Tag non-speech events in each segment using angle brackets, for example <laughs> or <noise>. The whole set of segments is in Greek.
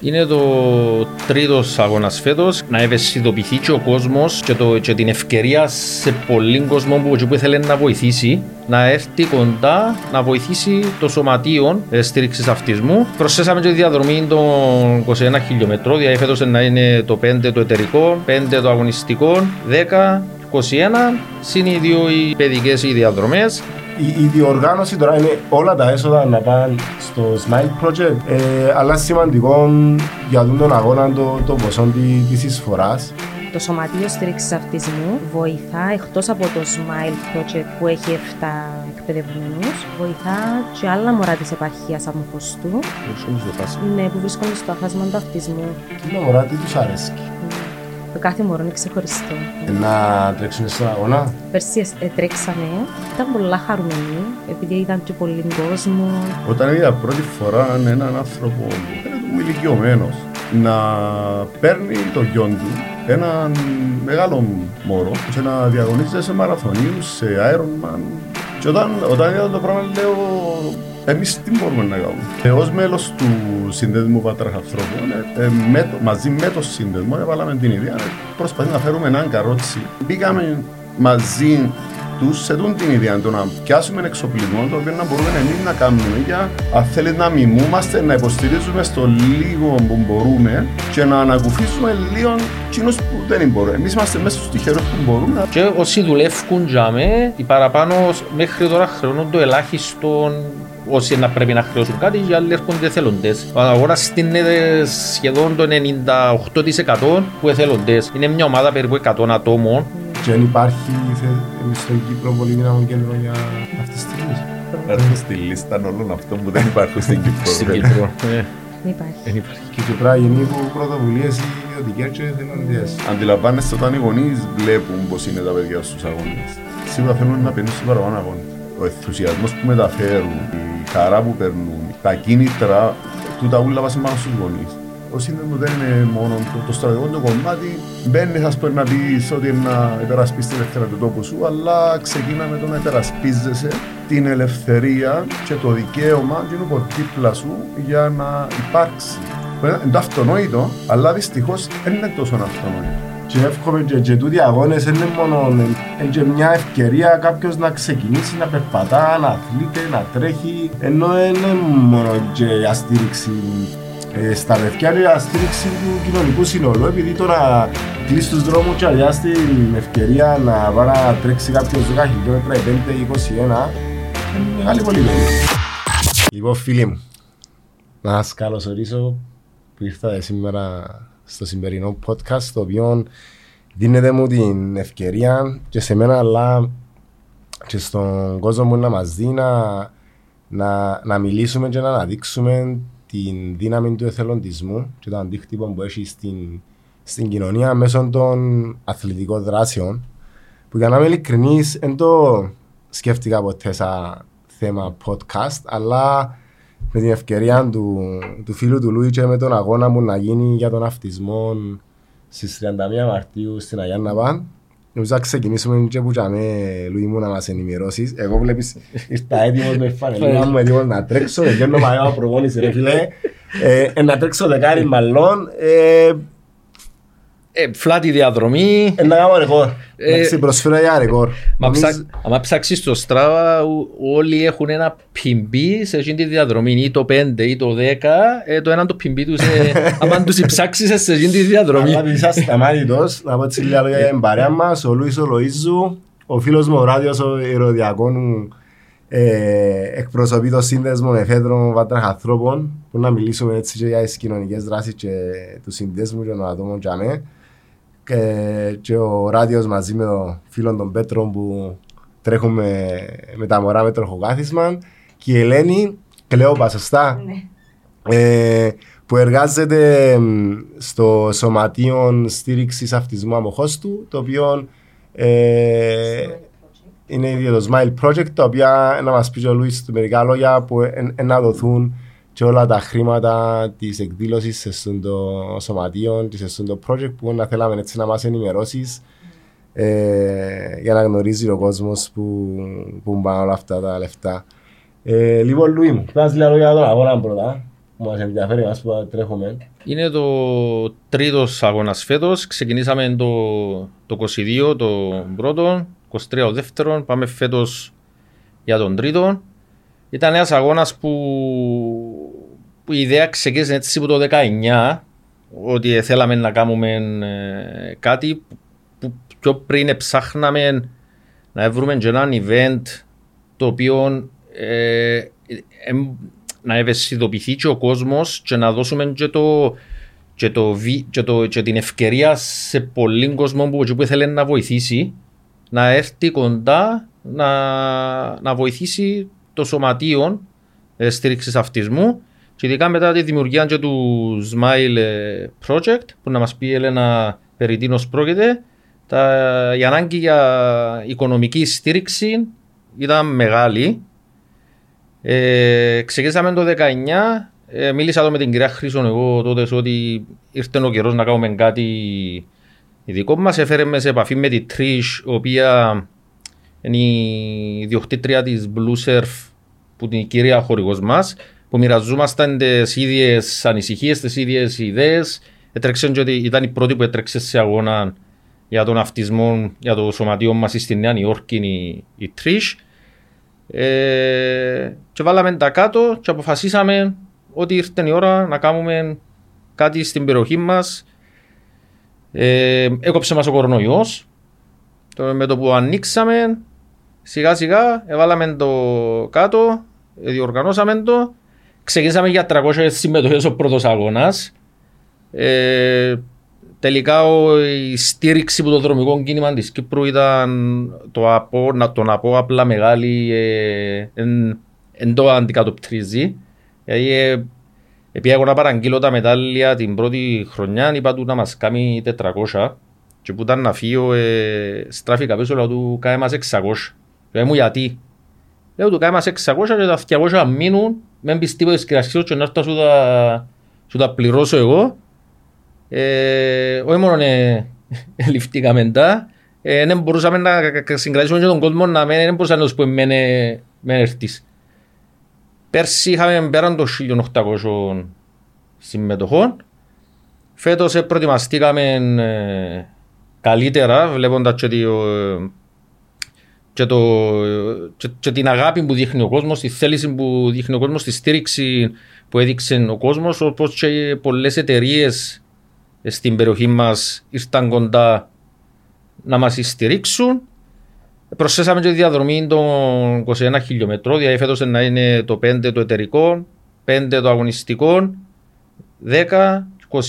Είναι το τρίτος αγώνας φέτος να ευαισθητοποιηθεί και ο κόσμος και, και την ευκαιρία σε πολλοί κόσμο που, που ήθελε να βοηθήσει να έρθει κοντά να βοηθήσει το σωματείο ε, στήριξης αυτισμού. Προσθέσαμε και τη διαδρομή των 21 χιλιόμετρων, δηλαδή φέτος να είναι το 5 το εταιρικό, 5 το αγωνιστικό, 10 21, συν οι δύο οι παιδικές οι διαδρομές η, η διοργάνωση τώρα είναι όλα τα έσοδα να πάνε στο Smile Project, ε, αλλά σημαντικό για τον αγώνα το, το ποσό τη εισφοράς. Το Σωματείο Στήριξη Αυτισμού βοηθά εκτός από το Smile Project που έχει 7 εκπαιδευμένους, βοηθά και άλλα μωρά της επαρχίας από του. Ναι, που βρίσκονται στο αφάσμα του αυτισμού. Τι μωρά, τι τους αρέσει. Το κάθε μωρό είναι ξεχωριστό. Να τρέξουμε στον αγώνα; Πέρσι ε, τρέξαμε, ήταν πολλά χαρούμενοι, επειδή ήταν και πολύ κόσμο. Όταν είδα πρώτη φορά έναν άνθρωπο που ήταν ηλικιωμένος να παίρνει το γιο του έναν μεγάλο μωρό και να διαγωνίζεται σε μαραθωνίους, σε Ironman και όταν, όταν είδα το πράγμα λέω Εμείς τι μπορούμε να κάνουμε; Ε, Ω μέλος του Συνδέσμου Πατραχαθρώπων, ε, ε, με, μαζί με το Σύνδεσμο, έβαλαμε την ιδέα ε, προσπαθούμε να φέρουμε έναν καρότσι. Μπήκαμε μαζί τους σε τούν την ιδέα το να πιάσουμε εξοπλισμό το οποίο να μπορούμε εμείς να κάνουμε για αν θέλεις να μιμούμαστε, να υποστηρίζουμε στο λίγο που μπορούμε και να ανακουφίσουμε λίγο εκείνου που δεν μπορούν. Εμείς είμαστε μέσα στους τυχερούς που μπορούμε. Και όσοι δουλεύουν για με, οι παραπάνω μέχρι τώρα χρεώνουν το ελάχιστο όσοι να πρέπει να χρεώσουν κάτι, οι άλλοι έρχονται εθελοντέ. Ο αγορά είναι σχεδόν το 98% που εθελοντέ. Είναι μια ομάδα περίπου 100 ατόμων. Και αν υπάρχει στον Κύπρο πολύ δυναμό κέντρο για αυτή τη στιγμή. Έρχομαι στη λίστα όλων αυτών που δεν υπάρχουν στην Κύπρο. Στην Κύπρο. Δεν υπάρχει. Και και πράγμα γεννή που πρωτοβουλίες οι ιδιωτικές και εθελοντές. Αντιλαμβάνεστε όταν οι γονείς βλέπουν πώς είναι τα παιδιά στους αγώνες. Σίγουρα θέλουν να παινούν στους παραπάνω αγώνες. Ο ενθουσιασμός που μεταφέρουν, η χαρά που περνούν, τα κίνητρα, τούτα ούλα βάζουν πάνω στους γονείς. Ο σύνδεσμος δεν είναι μόνο το, το στρατηγικό το κομμάτι. Μπαίνεις, ας πούμε, να πεις ότι είναι να υπερασπίσεις την ελευθερία του τόπου σου, αλλά ξεκίνα με το να υπερασπίζεσαι την ελευθερία και το δικαίωμα του από δίπλα σου για να υπάρξει. Είναι το αυτονόητο, αλλά δυστυχώς δεν είναι τόσο αυτονόητο. Και εύχομαι και, και τούτοι αγώνες είναι μόνο είναι και μια ευκαιρία κάποιος να ξεκινήσει να περπατά, να αθλείται, να τρέχει. Ενώ είναι μόνο και αστήριξη ε, στα παιδιά είναι η στήριξη του κοινωνικού συνολού επειδή τώρα κλείσει τους δρόμους και αδειάσει την ευκαιρία να πάει να τρέξει κάποιος 10 χιλιόμετρα ή 5 ή 21 είναι μεγάλη πολύ Λοιπόν φίλοι μου, να σας καλωσορίσω που ήρθατε σήμερα στο σημερινό podcast το οποίο δίνετε μου την ευκαιρία και σε μένα αλλά και στον κόσμο μου να μας δει να, να, να μιλήσουμε και να αναδείξουμε την δύναμη του εθελοντισμού και το αντίκτυπο που έχει στην, στην κοινωνία μέσω των αθλητικών δράσεων που για να είμαι ειλικρινής δεν το σκέφτηκα ποτέ σαν θέμα podcast αλλά με την ευκαιρία του, του φίλου του Λούι και με τον αγώνα μου να γίνει για τον αυτισμό στις 31 Μαρτίου στην Αγιάννα Παν Νομίζω να ξεκινήσουμε και που τζαμε Λουί μου να μας ενημερώσεις. Εγώ βλέπεις ήρθα έτοιμος με φανελίνα μου έτοιμος να τρέξω. Δεν με πάει προπόνηση ρε φίλε. Ε, να τρέξω δεκάρι μαλλών. Ε, ε, φλάτη διαδρομή. Ε, να κάνω ρεκόρ. Ε, προσφέρω για ρεκόρ. Αν ψάξεις στο Στράβα όλοι έχουν ένα πιμπί σε εκείνη τη διαδρομή ή το 5 ή το 10 ε, το ένα το πιμπί τους <laughs> αν τους ψάξεις σε εκείνη τη διαδρομή. Αλλά επειδή σας σταμάτητος να πω έτσι λίγα λόγια για την παρέα μας ο Λούις ο Λοΐζου ο φίλος μου ο Ράδιος ο Ηρωδιακόνου ε, εκπροσωπεί το σύνδεσμο με φέτρο βάτραχ ανθρώπων που να μιλήσουμε έτσι και για τις κοινωνικές δράσεις και τους συνδέσμους και των ατόμων και και, και ο ράδιος μαζί με τον φίλο των Πέτρων που τρέχουμε με τα μωρά με τροχοκάθισμα και η Ελένη Κλεόπα, σωστά, ναι. ε, που εργάζεται στο Σωματείο Στήριξης Αυτισμού Αμοχώστου, το οποίο ε, είναι το Smile Project, το οποίο να μας πεις ο Λουίς μερικά λόγια που να δοθούν και όλα τα χρήματα της εκδήλωσης σε το σωματείο, σε το project που να θέλαμε έτσι να μας ενημερώσεις ε, για να γνωρίζει ο κόσμος που, που πάνε όλα αυτά τα λεφτά. Ε, λοιπόν, Λουί μου, θα λίγα λόγια τον αγώνα πρώτα. που μας ενδιαφέρει εμάς που τρέχουμε. Είναι το τρίτος αγώνας φέτος. Ξεκινήσαμε το, το 22, το πρώτο, 23 ο δεύτερο. Πάμε φέτος για τον τρίτο. Ήταν ένας αγώνας που, που η ιδέα ξεκίνησε έτσι από το 19 ότι θέλαμε να κάνουμε ε, κάτι που πιο πριν ψάχναμε να βρούμε και ένα event το οποίο ε, ε, να ευαισθητοποιηθεί και ο κόσμος και να δώσουμε και, το, και, το, και, το, και την ευκαιρία σε πολλοί κόσμο που, που ήθελε να βοηθήσει να έρθει κοντά να, να βοηθήσει το σωματείο ε, στήριξης αυτισμού και ειδικά μετά τη δημιουργία και του Smile ε, Project που να μας πει η Έλενα περί τίνος πρόκειται τα, η ανάγκη για οικονομική στήριξη ήταν μεγάλη. Ε, ξεκίνησαμε το 19, ε, μίλησα εδώ με την κυρία Χρήσον εγώ τότε ότι ήρθε ο καιρός να κάνουμε κάτι ειδικό μας. Έφερε με σε επαφή με τη Trish, η οποία είναι η διοκτήτρια της Blue Surf που είναι η κυρία χορηγός μας που μοιραζόμασταν τις ίδιες ανησυχίες, τις ίδιες ιδέες. Έτρεξε ότι ήταν η πρώτη που έτρεξε σε αγώνα για τον αυτισμό, για το σωματείο μας στη Νέα Νιόρκη η, η Trish. Ε, και βάλαμε τα κάτω και αποφασίσαμε ότι ήρθε η ώρα να κάνουμε κάτι στην περιοχή μας. Ε, έκοψε μας ο κορονοϊός. με το που ανοίξαμε, σιγά σιγά έβαλαμε το κάτω, διοργανώσαμε το. Ξεκίνησαμε για 300 συμμετοχές ο πρώτος αγώνας. Ε, τελικά η στήριξη που το δρομικό κίνημα της Κύπρου ήταν το, απο, να, το να πω απλά μεγάλη ε, εν, εν το αντικατοπτρίζει. Δηλαδή, ε, επειδή εγώ να παραγγείλω τα μετάλλια την πρώτη χρονιά, είπα του να μας κάνει 400 και που ήταν να φύγω, ε, στράφηκα πίσω, λέω του κάνε μας 600. Λέω μου γιατί; Λέω του κάνε μας 600 και τα 200 μείνουν, με πιστεύω τις κυριαρχίες και να έρθω σου τα, σου τα πληρώσω εγώ ε, όχι μόνο ε, <laughs> ληφθήκαμε τα, ε, δεν μπορούσαμε να συγκρατήσουμε και τον κόσμο να μην δεν μπορούσαμε να τους πούμε μεν έρθεις. Πέρσι είχαμε πέραν το 1800 συμμετοχών. Φέτος προετοιμαστήκαμε ε, καλύτερα βλέποντας και, το, και, το, και, και, την αγάπη που δείχνει ο κόσμος, τη θέληση που δείχνει ο κόσμος, τη στήριξη που έδειξε ο κόσμος, όπως και πολλές εταιρείες στην περιοχή μας ήρθαν κοντά να μας στηρίξουν. Προσθέσαμε και τη διαδρομή των 21 χιλιόμετρων, δηλαδή φέτος να είναι το 5 το εταιρικό, 5 το αγωνιστικό, 10, 21,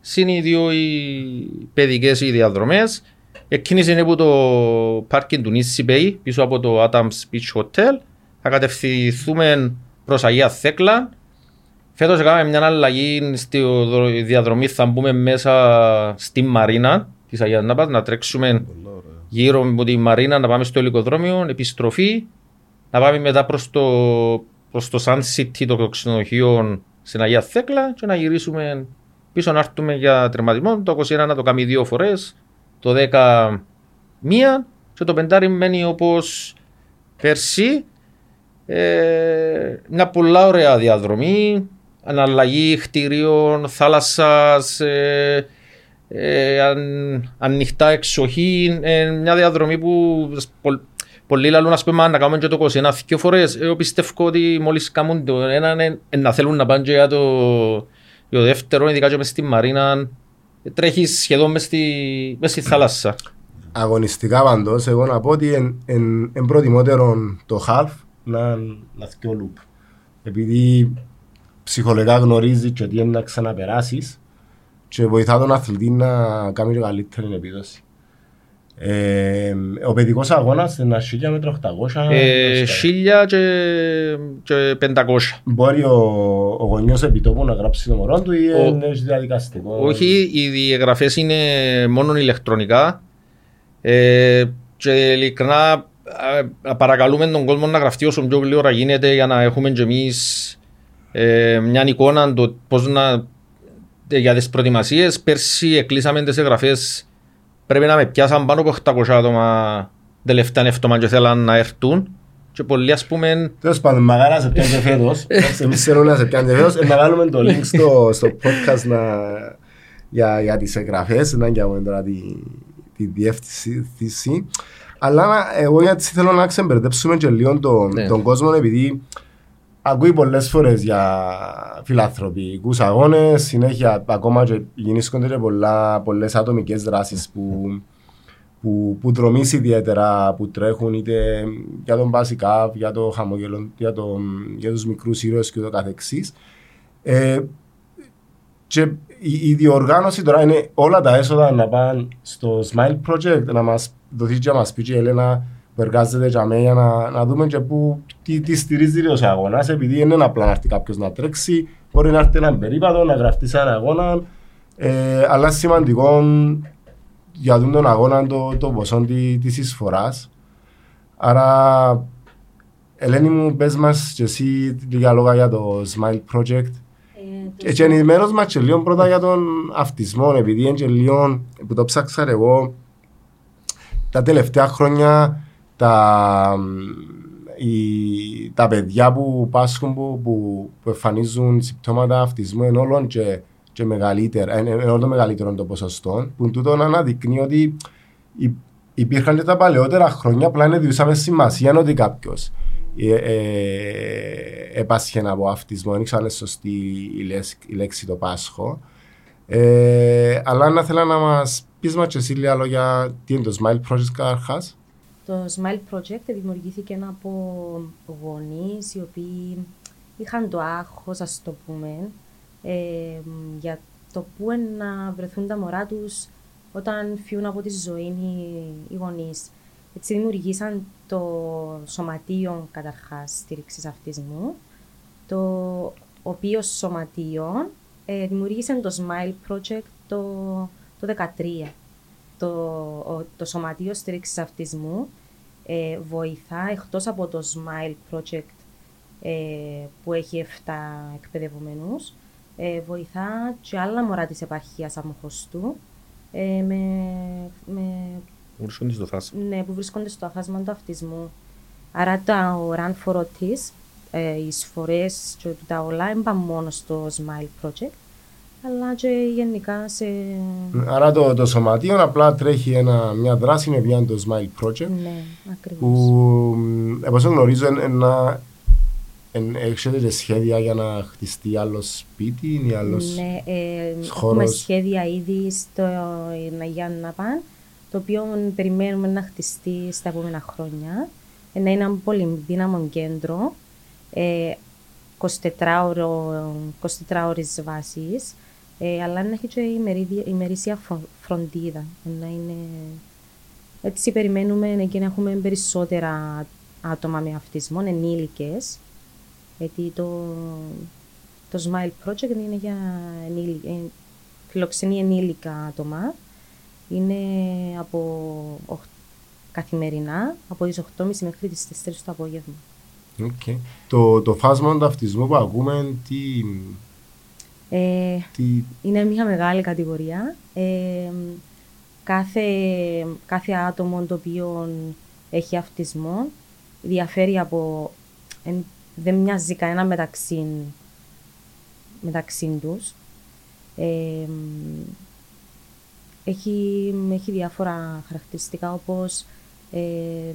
συν οι δύο οι παιδικές οι διαδρομές. Εκείνη είναι που το πάρκινγκ του Νίσι Bay, πίσω από το Adams Beach Hotel. Θα κατευθυνθούμε προς Αγία Θέκλα, Φέτος έκαμε μια αλλαγή στη διαδρομή, θα μπούμε μέσα στη Μαρίνα της Αγίας Νάπας, να τρέξουμε γύρω από τη Μαρίνα, να πάμε στο ελικοδρόμιο, επιστροφή, να πάμε μετά προς το, προς το Sun City, το ξενοδοχείο στην Αγία Θέκλα και να γυρίσουμε πίσω να έρθουμε για τερματισμό. Το 21 να το κάνει δύο φορές, το 10 μία και το πεντάρι μένει όπως πέρσι. Ε, μια πολλά ωραία διαδρομή, αναλλαγή κτηρίων, θάλασσας, ε, ε, αν, ανοιχτά εξοχή, ε, μια διαδρομή που πο, πολλοί λαλούν ας πούμε να κάνουμε και το 21 δύο φορές. Εγώ πιστεύω ότι μόλις κάνουν το ένα ε, να θέλουν να πάνε για το, για το δεύτερο, ειδικά και μες στη Μαρίνα, τρέχεις σχεδόν μες στη, μες στη θάλασσα. Αγωνιστικά πάντως, εγώ να πω ότι εν, εν, εν προτιμότερο το half να, να ο loop. Επειδή ψυχολογικά γνωρίζεις και τι είναι να ξαναπεράσεις και βοηθά τον αθλητή να κάνει καλύτερη επίδοση. Ε, ο παιδικός αγώνας είναι 1000 μέτρα 800. Ε, 1000 και, και 500. Μπορεί ο, ο γονιός επιτόπου να γράψει το μωρό του ή ο, είναι διαδικαστικό; Όχι, οι διαγραφές είναι μόνο ηλεκτρονικά. Ε, και ειλικρινά παρακαλούμε τον κόσμο να γραφτεί όσο πιο γλύωρα γίνεται για να έχουμε και εμείς ε, μια εικόνα το πώς να, ε, για τις προετοιμασίες. Πέρσι εκλείσαμε τις εγγραφές, πρέπει να με πιάσαν πάνω από 800 άτομα τελευταία νεύτωμα και θέλαν να έρθουν. και πολλοί ας πούμε... Τέλος πάντων, μαγάρα να σε πιάνε φέτος. <laughs> Εμείς θέλουμε να σε πιάνε φέτος. Ε, Να βάλουμε το link στο, στο podcast να, για, για τις εγγραφές, να κάνουμε τώρα τη, τη διεύθυνση. Αλλά να- εγώ γιατί θέλω να ξεμπερδέψουμε και λίγο τον, Ναι. τον κόσμο επειδή ακούει πολλές φορές για φιλανθρωπικούς αγώνες, συνέχεια ακόμα και γίνονται και πολλά, πολλές ατομικές δράσεις που, που, που δρομείς ιδιαίτερα που τρέχουν είτε για τον Basic για το χαμογελό, για, τον, για τους μικρούς ήρωες και το καθεξής. Ε, και η, η διοργάνωση τώρα είναι όλα τα έσοδα να πάνε στο Smile Project να μας δοθεί και να μας πει και η Ελένα που εργάζεται για μένα για να, να δούμε και που, τι, τι στηρίζει ο αγώνας επειδή δεν είναι απλά να έρθει κάποιος να τρέξει μπορεί να έρθει έναν περίπατο, να γραφτεί σε έναν αγώνα ε, αλλά σημαντικό για τον τον αγώνα το, το ποσό τη, της εισφοράς. Άρα Ελένη μου πες μας και εσύ λίγα λόγια για το Smile Project. Ε, και ενημέρως μας και λίγο πρώτα για τον αυτισμό, επειδή είναι και λίγο που το ψάξα εγώ τα τελευταία χρόνια τα, οι, τα παιδιά που πάσχουν που, που, που εμφανίζουν συμπτώματα αυτισμού είναι όλων και, και μεγαλύτερα, είναι, είναι όλο μεγαλύτερο το ποσοστό που τούτο να αναδεικνύει ότι υ- υπήρχαν και τα παλαιότερα χρόνια απλά είναι διούσαμε σημασία ότι κάποιος ε, ε, επάσχεν από αυτισμό, δεν ξέρω αν είναι σωστή η, λέξη, η λέξη το Πάσχο. Ε, αλλά να θέλω να μας πεις μας και εσύ λίγα λόγια τι είναι το Smile Project καταρχάς. Το Smile Project δημιουργήθηκε από γονείς οι οποίοι είχαν το άγχος, ας το πούμε, ε, για το πού είναι να βρεθούν τα μωρά τους όταν φύγουν από τη ζωή οι, οι γονείς. Έτσι δημιουργήσαν το Σωματείο καταρχάς στήριξης αυτισμού, το οποίο σωματείο ε, δημιούργησε το Smile Project το, το 2013 το, ο- το Σωματείο Στήριξης Αυτισμού ε, βοηθά εκτός από το Smile Project ε, που έχει 7 εκπαιδευομένους ε, βοηθά και άλλα μωρά της επαρχίας Αμοχωστού ε, με, με, Βρίσκονται στο φάσμα. ναι, που βρίσκονται στο αφάσμα του αυτισμού. Άρα τα ο Run for Autism, ε, οι εισφορές και τα όλα δεν πάνε μόνο στο Smile Project αλλά και γενικά σε... Άρα το, το σωματείο απλά τρέχει ένα, μια δράση, είναι πια το Smile Project Ναι, ακριβώς. που από όσο γνωρίζω εν- ένα, εν, έχετε και σχέδια για να χτιστεί άλλος σπίτι ή άλλος... Ναι, ε, έχουμε χώρος; σχέδια ήδη στο Αγία Ναπάν, το οποίο περιμένουμε να χτιστεί στα επόμενα χρόνια. Ε, Να είναι ένα πολύ δύναμο κέντρο, ε, 24 ώρες βάσης, ε, αλλά να έχει και ημερίδια- ημερήσια φρο- φροντίδα. Ε, Να είναι... Έτσι περιμένουμε εκεί να έχουμε περισσότερα άτομα με αυτισμό, ενήλικες, γιατί το, το Smile Project είναι για ενήλι, ε, φιλοξενεί ενήλικα άτομα. Είναι από οχ- καθημερινά, από τις 8.30 μέχρι τις 4 το απόγευμα. Οκ. Το, το φάσμα του αυτισμού που ακούμε, τι, Ε, τι, είναι μια μεγάλη κατηγορία. Ε, κάθε, κάθε άτομο το οποίο έχει αυτισμό διαφέρει από... εν- δεν μοιάζει κανένα μεταξύ, μεταξύ τους. Ε, έχει, έχει διάφορα χαρακτηριστικά όπως ε,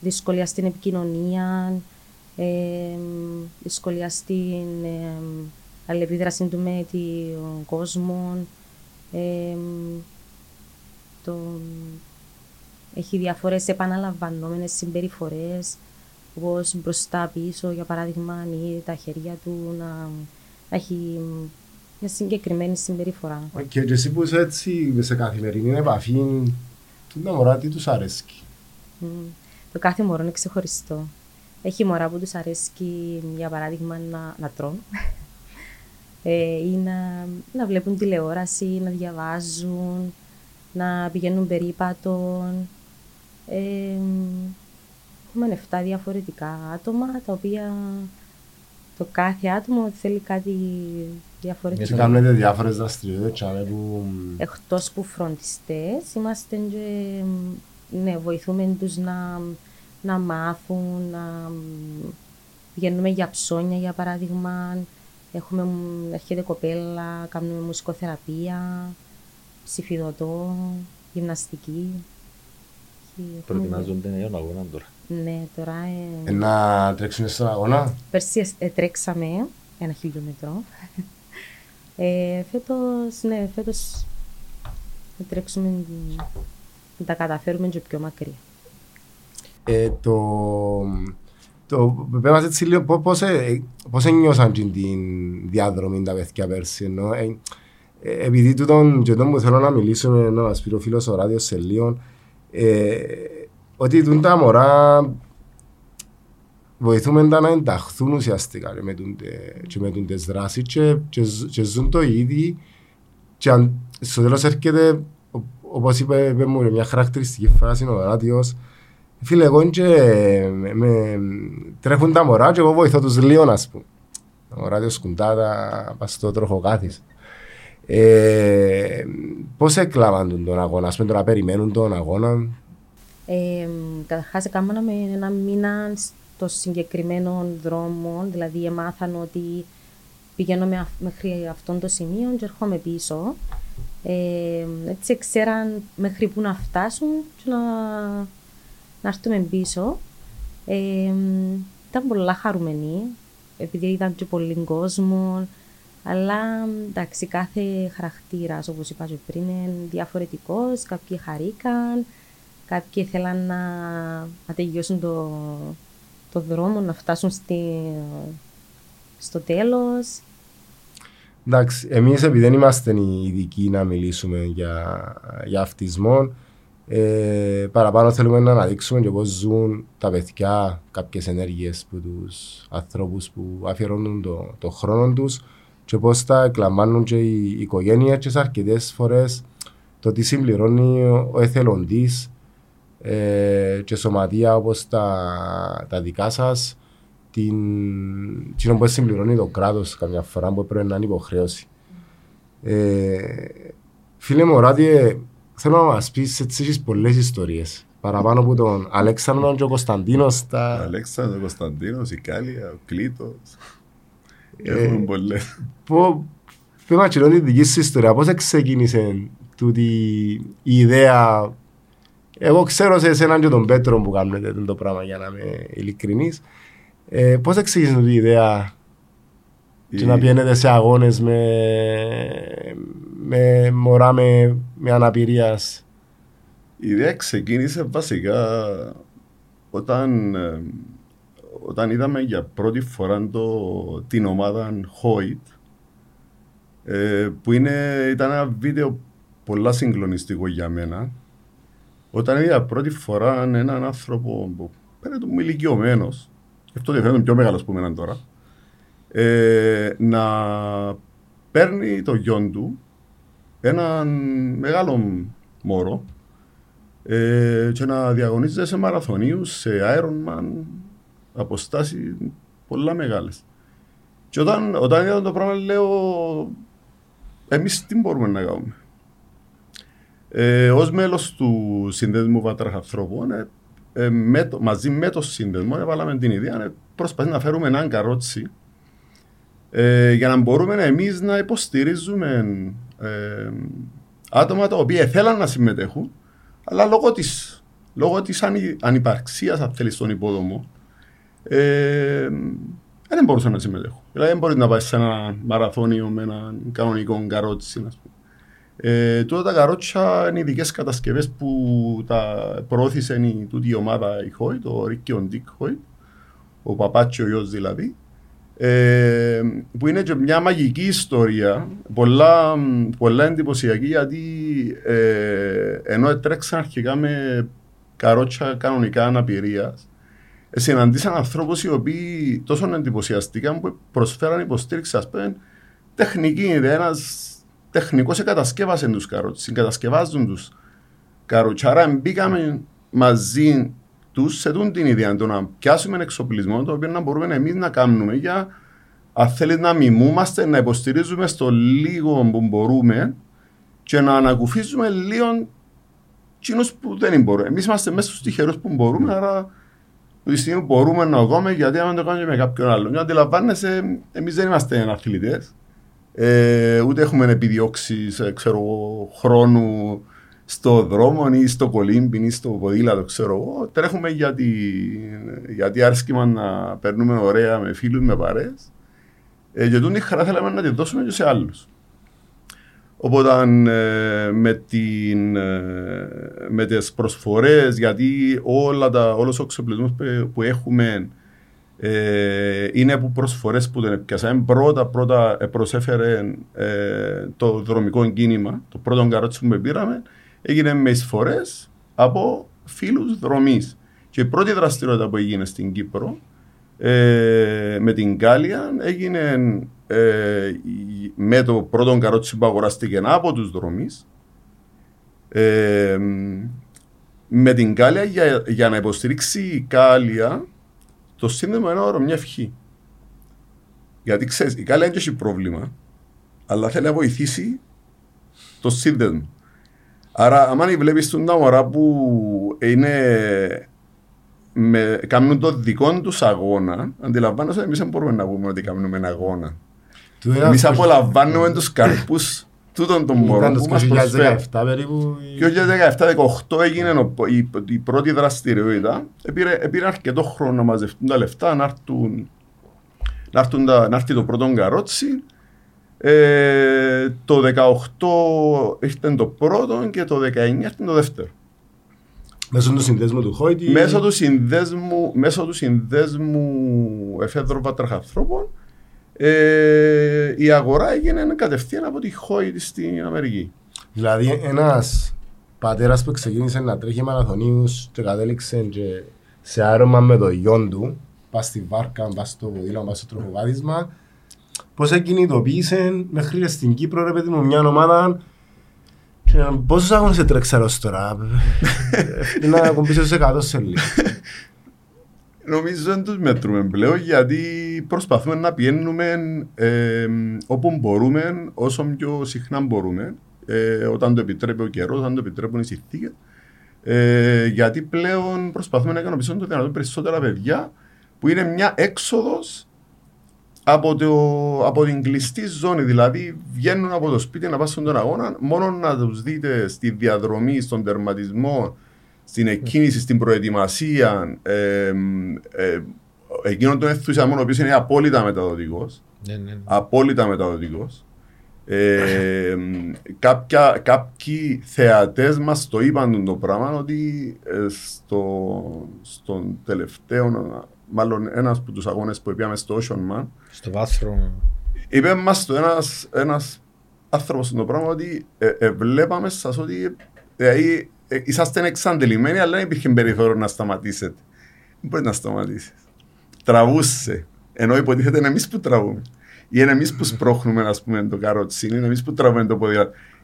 δυσκολία στην επικοινωνία, ε, δυσκολία στην ε, αλληλεπίδραση του με τον κόσμο. Ε, το, έχει διάφορες επαναλαμβανόμενες συμπεριφορές, όπως μπροστά πίσω, για παράδειγμα, ή τα χέρια του να, να έχει μια συγκεκριμένη συμπεριφορά. Και, και εσύ που είσαι έτσι σε καθημερινή επαφή, τι τα μωρά τι τους αρέσκει; Μμ. Το κάθε μωρό είναι ξεχωριστό. Έχει μωρά που τους αρέσει, για παράδειγμα, να, να τρώνε ε, ή να, να βλέπουν τηλεόραση, να διαβάζουν, να πηγαίνουν περίπατον. Ε, έχουμε 7 διαφορετικά άτομα, τα οποία το κάθε άτομο θέλει κάτι διαφορετικό. Και κάνετε διάφορες δραστηριότητες τσάμε που... Εκτός που φροντιστές, είμαστε και, ναι, βοηθούμε τους να, να μάθουν, να πηγαίνουμε για ψώνια για παράδειγμα. Έχουμε, έρχεται κοπέλα, κάνουμε μουσικοθεραπεία, ψηφιδωτό, γυμναστική. Προετοιμάζονται για τον αγώνα τώρα. Ναι, τώρα. Ε, να τρέξουν στον αγώνα; Πέρσι ε, τρέξαμε ένα χιλιόμετρο. <laughs> Ε, φέτος, ναι, φέτος θα τρέξουμε να τα καταφέρουμε και πιο μακριά. Ε, το, το, πέμας έτσι λίγο, πώς, ε, πώς ένιωσαν την διάδρομη τα παιδιά πέρσι, ενώ, ε, ε, επειδή τούτον και τον που θέλω να μιλήσουμε, να μας πει ο φίλος ο Ράδιος σε λίγο, ε, ότι τούν τα μωρά βοηθούμε τα να ενταχθούν ουσιαστικά και με, και με τις δράσεις και, και, και ζουν το ίδιο και αν, στο τέλος έρχεται όπως είπε, είπε μου μια χαρακτηριστική φράση ο Ράδιος φίλε εγώ και με, με, τρέχουν τα μωρά και εγώ βοηθώ τους λίγο να πούμε ο Ράδιος σκουντά τα πας στο τροχοκάθις ε, πώς έκλαβαν τον αγώνα, ας πούμε τώρα περιμένουν τον αγώνα; Ε, Καταρχάς έκαναμε ένα μήνα στο συγκεκριμένο δρόμο, δηλαδή έμαθαν ότι πηγαίνω μέχρι αυτόν το σημείο και έρχομαι πίσω. Ε, έτσι ξέραν μέχρι πού να φτάσουν και να, να έρθουμε πίσω. Ε, ήταν πολλά χαρούμενοι, επειδή ήταν και πολύ κόσμο, αλλά εντάξει, κάθε χαρακτήρας, όπως είπα και πριν, είναι διαφορετικός. Κάποιοι χαρήκαν, κάποιοι θέλαν να, να τελειώσουν το, το δρόμο, να φτάσουν στη, στο τέλος. Εντάξει, εμείς επειδή δεν είμαστε οι ειδικοί να μιλήσουμε για, για αυτισμό, ε, παραπάνω θέλουμε να αναδείξουμε και πώς ζουν τα παιδιά κάποιες ενέργειες που τους ανθρώπους που αφιερώνουν το, το χρόνο τους και πώς τα εκλαμβάνουν και οι οικογένειες και σε αρκετές φορές το τι συμπληρώνει ο εθελοντής ε, και σωματεία όπως τα, τα δικά σας την, την που συμπληρώνει το κράτος καμιά φορά που πρέπει να είναι υποχρέωση. Ε, φίλε μου, Ράδιε, θέλω να μας πεις έτσι έχεις πολλές ιστορίες. Παραπάνω από τον Αλέξανδρο και ο Κωνσταντίνος. Τα... Αλέξανδρο, ο Κωνσταντίνος, η Κάλια, ο Κλήτος. Ε, Έχουμε πολλές. Πες μας την δική σου ιστορία, πώς ξεκίνησε τούτη η ιδέα; Εγώ ξέρω σε εσέναν και τον Πέτρο που κάνετε το πράγμα για να είμαι ειλικρινής. Ε, πώς εξηγείς την ιδέα; η... και να πιένετε σε αγώνες με, με μωρά με, με αναπηρίας. Η ιδέα ξεκίνησε βασικά όταν, ε, όταν είδαμε για πρώτη φορά το, την ομάδα Hoyt ε, που είναι, ήταν ένα βίντεο πολλά συγκλονιστικό για μένα όταν είδα πρώτη φορά έναν άνθρωπο που φαίνεται μου ηλικιωμένος, αυτό ότι φαίνεται πιο μεγάλος που μέναν τώρα, ε, να παίρνει το γιον του έναν μεγάλο μόρο ε, και να διαγωνίζεται σε μαραθωνίους, σε Ironman, αποστάσεις πολλά μεγάλες. Και όταν, όταν είδα το πράγμα λέω, εμείς τι μπορούμε να κάνουμε. Ε, Ω μέλος του Συνδέσμου Βατραχαθρώπων, ε, ε, με το, μαζί με το Σύνδεσμο, έβαλαμε την ιδέα να προσπαθεί να φέρουμε έναν καρότσι ε, για να μπορούμε εμείς να υποστηρίζουμε ε, άτομα τα οποία θέλαν να συμμετέχουν, αλλά λόγω της λόγω της ανυπαρξίας, αν θέλεις, στον υπόδομο, ε, δεν μπορούσαν να συμμετέχουν. Δηλαδή, δεν μπορείς να πάεις σε ένα μαραθώνιο με έναν κανονικό καρότσι, ας πούμε. Ε, τώρα τα καρότσια είναι ειδικές κατασκευές που τα προώθησε η τούτη ομάδα η Χόιτ, ο Ρίκιο Ντίκ Χόιτ, ο παπάτσιο γιος δηλαδή. Ε, που είναι και μια μαγική ιστορία, πολλά, πολλά εντυπωσιακή γιατί ε, ενώ τρέξαν αρχικά με καρότσια κανονικά αναπηρίας, ε, συναντήσαν ανθρώπους οι οποίοι τόσο εντυπωσιαστήκαν που προσφέραν υποστήριξη, ας πούμε, τεχνική ιδέα. Ένας τεχνικός κατασκεύασε τους καρότσου, συγκατασκευάζουν τους καρότσου. Άρα μπήκαμε μαζί τους σε τούν την ιδέα το να πιάσουμε εξοπλισμό το οποίο να μπορούμε εμείς να κάνουμε για αν θέλεις να μιμούμαστε, να υποστηρίζουμε στο λίγο που μπορούμε και να ανακουφίζουμε λίγο εκείνους που δεν μπορούμε. Εμείς είμαστε μέσα στους τυχερούς που μπορούμε, άρα που τη στιγμή μπορούμε να το κάνουμε γιατί αν το κάνουμε με κάποιον άλλον. Και αντιλαμβάνεσαι, εμείς δεν είμαστε αθλητές. Ε, ούτε έχουμε επιδιώξεις ξέρω, χρόνου στο δρόμο ή στο κολύμπι ή στο ποδήλατο, ξέρω εγώ. Τρέχουμε γιατί, γιατί άρεσκημα να περνούμε ωραία με φίλους, με παρέ. Ε, και τούτη χαρά θέλαμε να τη δώσουμε και σε άλλους. Οπότε ε, με, την, ε, με τις προσφορές, γιατί όλα τα, όλος ο εξοπλισμός που έχουμε ε, είναι από προσφορές που δεν πιάσαμε. Πρώτα, πρώτα προσέφερε ε, το δρομικό κίνημα, το πρώτο καρότσι που πήραμε, έγινε με εισφορές από φίλους δρομής. Και η πρώτη δραστηριότητα που έγινε στην Κύπρο ε, με την Κάλια έγινε ε, με το πρώτο καρότσι που αγοράστηκε από τους δρομείς ε, με την Κάλια για, για να υποστηρίξει η Κάλια το σύνδεσμο είναι όρο, μια ευχή. Γιατί ξέρεις, η Κάλια δεν έχει πρόβλημα, αλλά θέλει να βοηθήσει το σύνδεσμο. Άρα, αν βλέπεις τον μωρά που είναι με, κάνουν το δικό τους αγώνα, αντιλαμβάνεσαι εμείς δεν μπορούμε να πούμε ότι κάνουμε ένα αγώνα. Εμείς απολαμβάνουμε τους καρπούς τούτων των μωρών που μας προσφέρουν. Και το 2017-2018 έγινε η, η πρώτη δραστηριότητα. Επήρε αρκετό χρόνο να μαζευτούν τα λεφτά, να έρθουν, να, έρθουν τα, να έρθει το πρώτο καρότσι. Ε, το 18 ήρθε το πρώτο και το 19 ήρθε το δεύτερο. Μέσω του συνδέσμου του Χόιτι. Μέσω του συνδέσμου, μέσω του συνδέσμου εφέδρων πατραχανθρώπων ε, η αγορά έγινε κατευθείαν από τη Χόιτι στην Αμερική. Δηλαδή ένας πατέρας που ξεκίνησε να τρέχει μαραθωνίους και κατέληξε και σε άρωμα με το γιον του, πας στη βάρκα, πας στο ποδήλα, πας στο τροχοβάδισμα, πώς εκκινητοποίησε μέχρι στην Κύπρο ρε παιδί μου μια ομάδα Πόσους αγώνες έτρεξα ως τώρα, είναι να ακουμπήσω σε 100 σελίδες. Νομίζω δεν τους μετρούμε πλέον γιατί προσπαθούμε να πιένουμε ε, όπου μπορούμε, όσο πιο συχνά μπορούμε, ε, όταν το επιτρέπει ο καιρός, όταν το επιτρέπουν οι συνθήκες. Ε, γιατί πλέον προσπαθούμε να ικανοποιήσουμε το δυνατόν περισσότερα παιδιά που είναι μια έξοδος από, το, από την κλειστή ζώνη. Δηλαδή βγαίνουν από το σπίτι να πάνε στον αγώνα, μόνο να τους δείτε στη διαδρομή, στον τερματισμό, στην εκκίνηση, στην προετοιμασία, ε, ε, εκείνον τον ενθουσιασμό ο οποίος είναι απόλυτα μεταδοτικός. Ναι, ναι, ναι. Απόλυτα μεταδοτικός. Ε, κάποια, κάποιοι θεατές μας το είπαν το πράγμα ότι ε, στο, στον τελευταίο, μάλλον ένας από τους αγώνες που πήγαμε στο Ocean Man. Στο βάθρο. Είπε μας ένας ένας άνθρωπος το πράγμα ότι ε, ε, βλέπαμε σας ότι δηλαδή, ε, είσαστε εξαντλημένοι, αλλά δεν υπήρχε περιθώριο να σταματήσετε. Δεν μπορεί να σταματήσεις. Τραβούσε. Ενώ υποτίθεται είναι εμείς που τραβούμε. Ή είναι εμείς που σπρώχνουμε, ας πούμε, το καρότσι, είναι εμείς που τραβούμε το πόδι.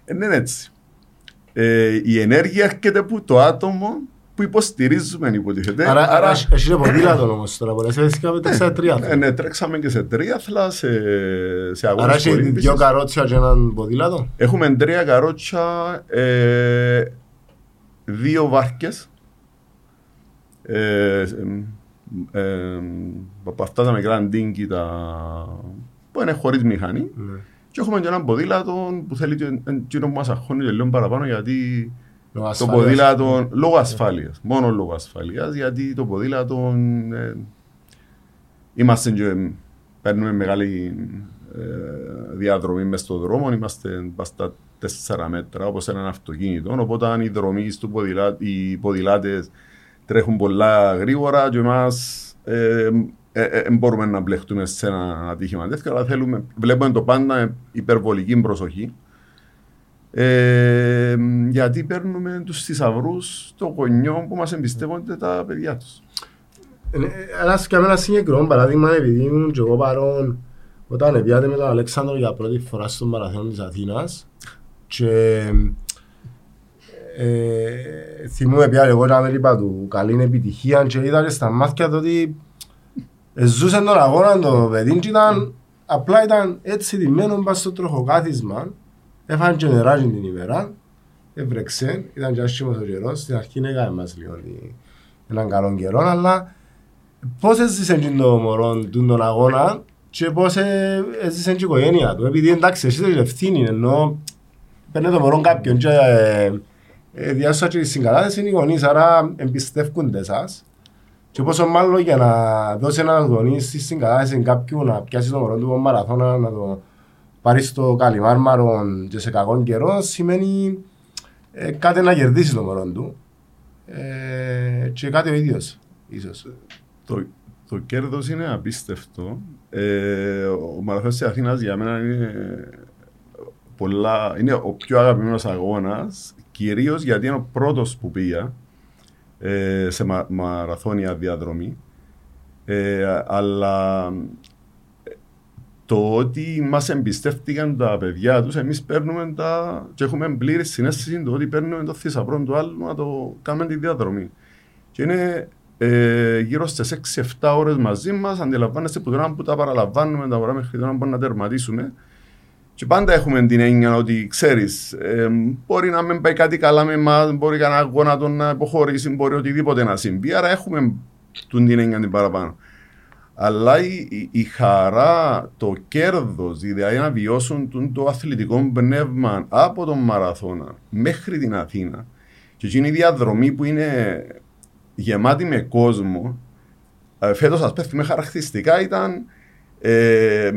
Δεν είναι έτσι. Ε, η ενέργεια έρχεται από το άτομο που υποστηρίζουμε, υποτίθεται. Άρα, άρα... έχει και ποδήλατο όμως τώρα, πολλές φορές είχαμε σε τρίαθλα. Ε, ναι, τρέξαμε και σε τρίαθλα, σε, σε αγώνες Άρα έχει δύο καρότσια και έναν ποδήλατο. Έχουμε τρία καρότσια, ε, δύο βάρκες, ε, ε, από αυτά τα μικρά αντίγκη τα... που είναι χωρίς μηχανή ναι. και έχουμε και έναν ποδήλατο που θέλει και που μας αχώνει και λίγο παραπάνω γιατί το ποδήλατο λόγω ασφάλειας, μόνο λόγω ασφάλειας γιατί το ποδήλατο ε, είμαστε και παίρνουμε μεγάλη ε, διαδρομή μες στον δρόμο, είμαστε στα τέσσερα μέτρα όπως έναν αυτοκίνητο. Οπότε αν οι δρομείς του ποδηλά, οι ποδηλάτες τρέχουν πολλά γρήγορα και εμάς ε, ε, ε, μπορούμε να μπλεχτούμε σε ένα ατύχημα τέτοιο, αλλά θέλουμε, βλέπουμε το πάντα υπερβολική προσοχή. Ε, γιατί παίρνουμε τους θησαυρούς των γονιών που μας εμπιστεύονται τα παιδιά τους. Αλλά και ένα συγκεκριμένο παράδειγμα, επειδή ήμουν και εγώ παρόν όταν πιάτε με τον Αλέξανδρο για πρώτη φορά στον Μαραθώνιο της Αθήνας και ε, θυμούμαι πια εγώ να με είπα του καλή επιτυχία και είδα και στα μάτια του ότι ζούσε τον αγώνα το παιδί και ήταν, απλά ήταν έτσι τιμένο πας στο τροχοκάθισμα έφανε και νεράκι την ημέρα έβρεξε, ήταν και άσχημος ο καιρός στην αρχή έκαμε μας λίγο έναν καλό καιρό αλλά πώς έζησε και το μωρό του τον αγώνα και πώς ε, έζησε και η οικογένεια του. Επειδή εντάξει, εσύ έχεις ευθύνη, ενώ παίρνει το μωρό κάποιον και ε, ε, διάσωσα και τη συγκατάθεση είναι οι γονείς, άρα εμπιστεύκονται εσάς. Και πόσο μάλλον για να δώσει ένα γονείς στη συγκατάθεση κάποιου να πιάσει το μωρό του από μαραθώνα, να το πάρεις στο καλυμάρμαρο και σε κακόν καιρό, σημαίνει ε, κάτι να κερδίσεις το μωρό του. Ε, και κάτι ο ίδιος, ίσως. Το, το κέρδος είναι απίστευτο. Ε, ο μαραθώνιος της Αθήνας για μένα είναι, πολλά, είναι ο πιο αγαπημένος αγώνας, κυρίως γιατί είναι ο πρώτος που πήγα ε, σε μα, μαραθώνια διαδρομή. Ε, αλλά το ότι μας εμπιστεύτηκαν τα παιδιά τους, εμείς παίρνουμε τα. και έχουμε πλήρη συνέστηση το ότι παίρνουμε το θησαυρό του άλλου να το κάνουμε τη διαδρομή. Και είναι ε, γύρω στις 6-7 ώρες μαζί μας. Αντιλαμβάνεστε που τώρα που τα παραλαμβάνουμε τα ώρα μέχρι τώρα μπορούμε να τερματίσουμε. Και πάντα έχουμε την έννοια ότι ξέρεις, ε, μπορεί να μην πάει κάτι καλά με εμάς, μπορεί κανένα αγώνα να υποχωρήσει, μπορεί οτιδήποτε να συμβεί. Άρα έχουμε την έννοια την παραπάνω. Αλλά η, η, η χαρά, το κέρδος, δηλαδή να βιώσουν το αθλητικό πνεύμα από τον μαραθώνα μέχρι την Αθήνα. Και εκείνη η διαδρομή που είναι γεμάτη με κόσμο, ε, φέτος σα πέφτει με χαρακτηριστικά ήταν ε,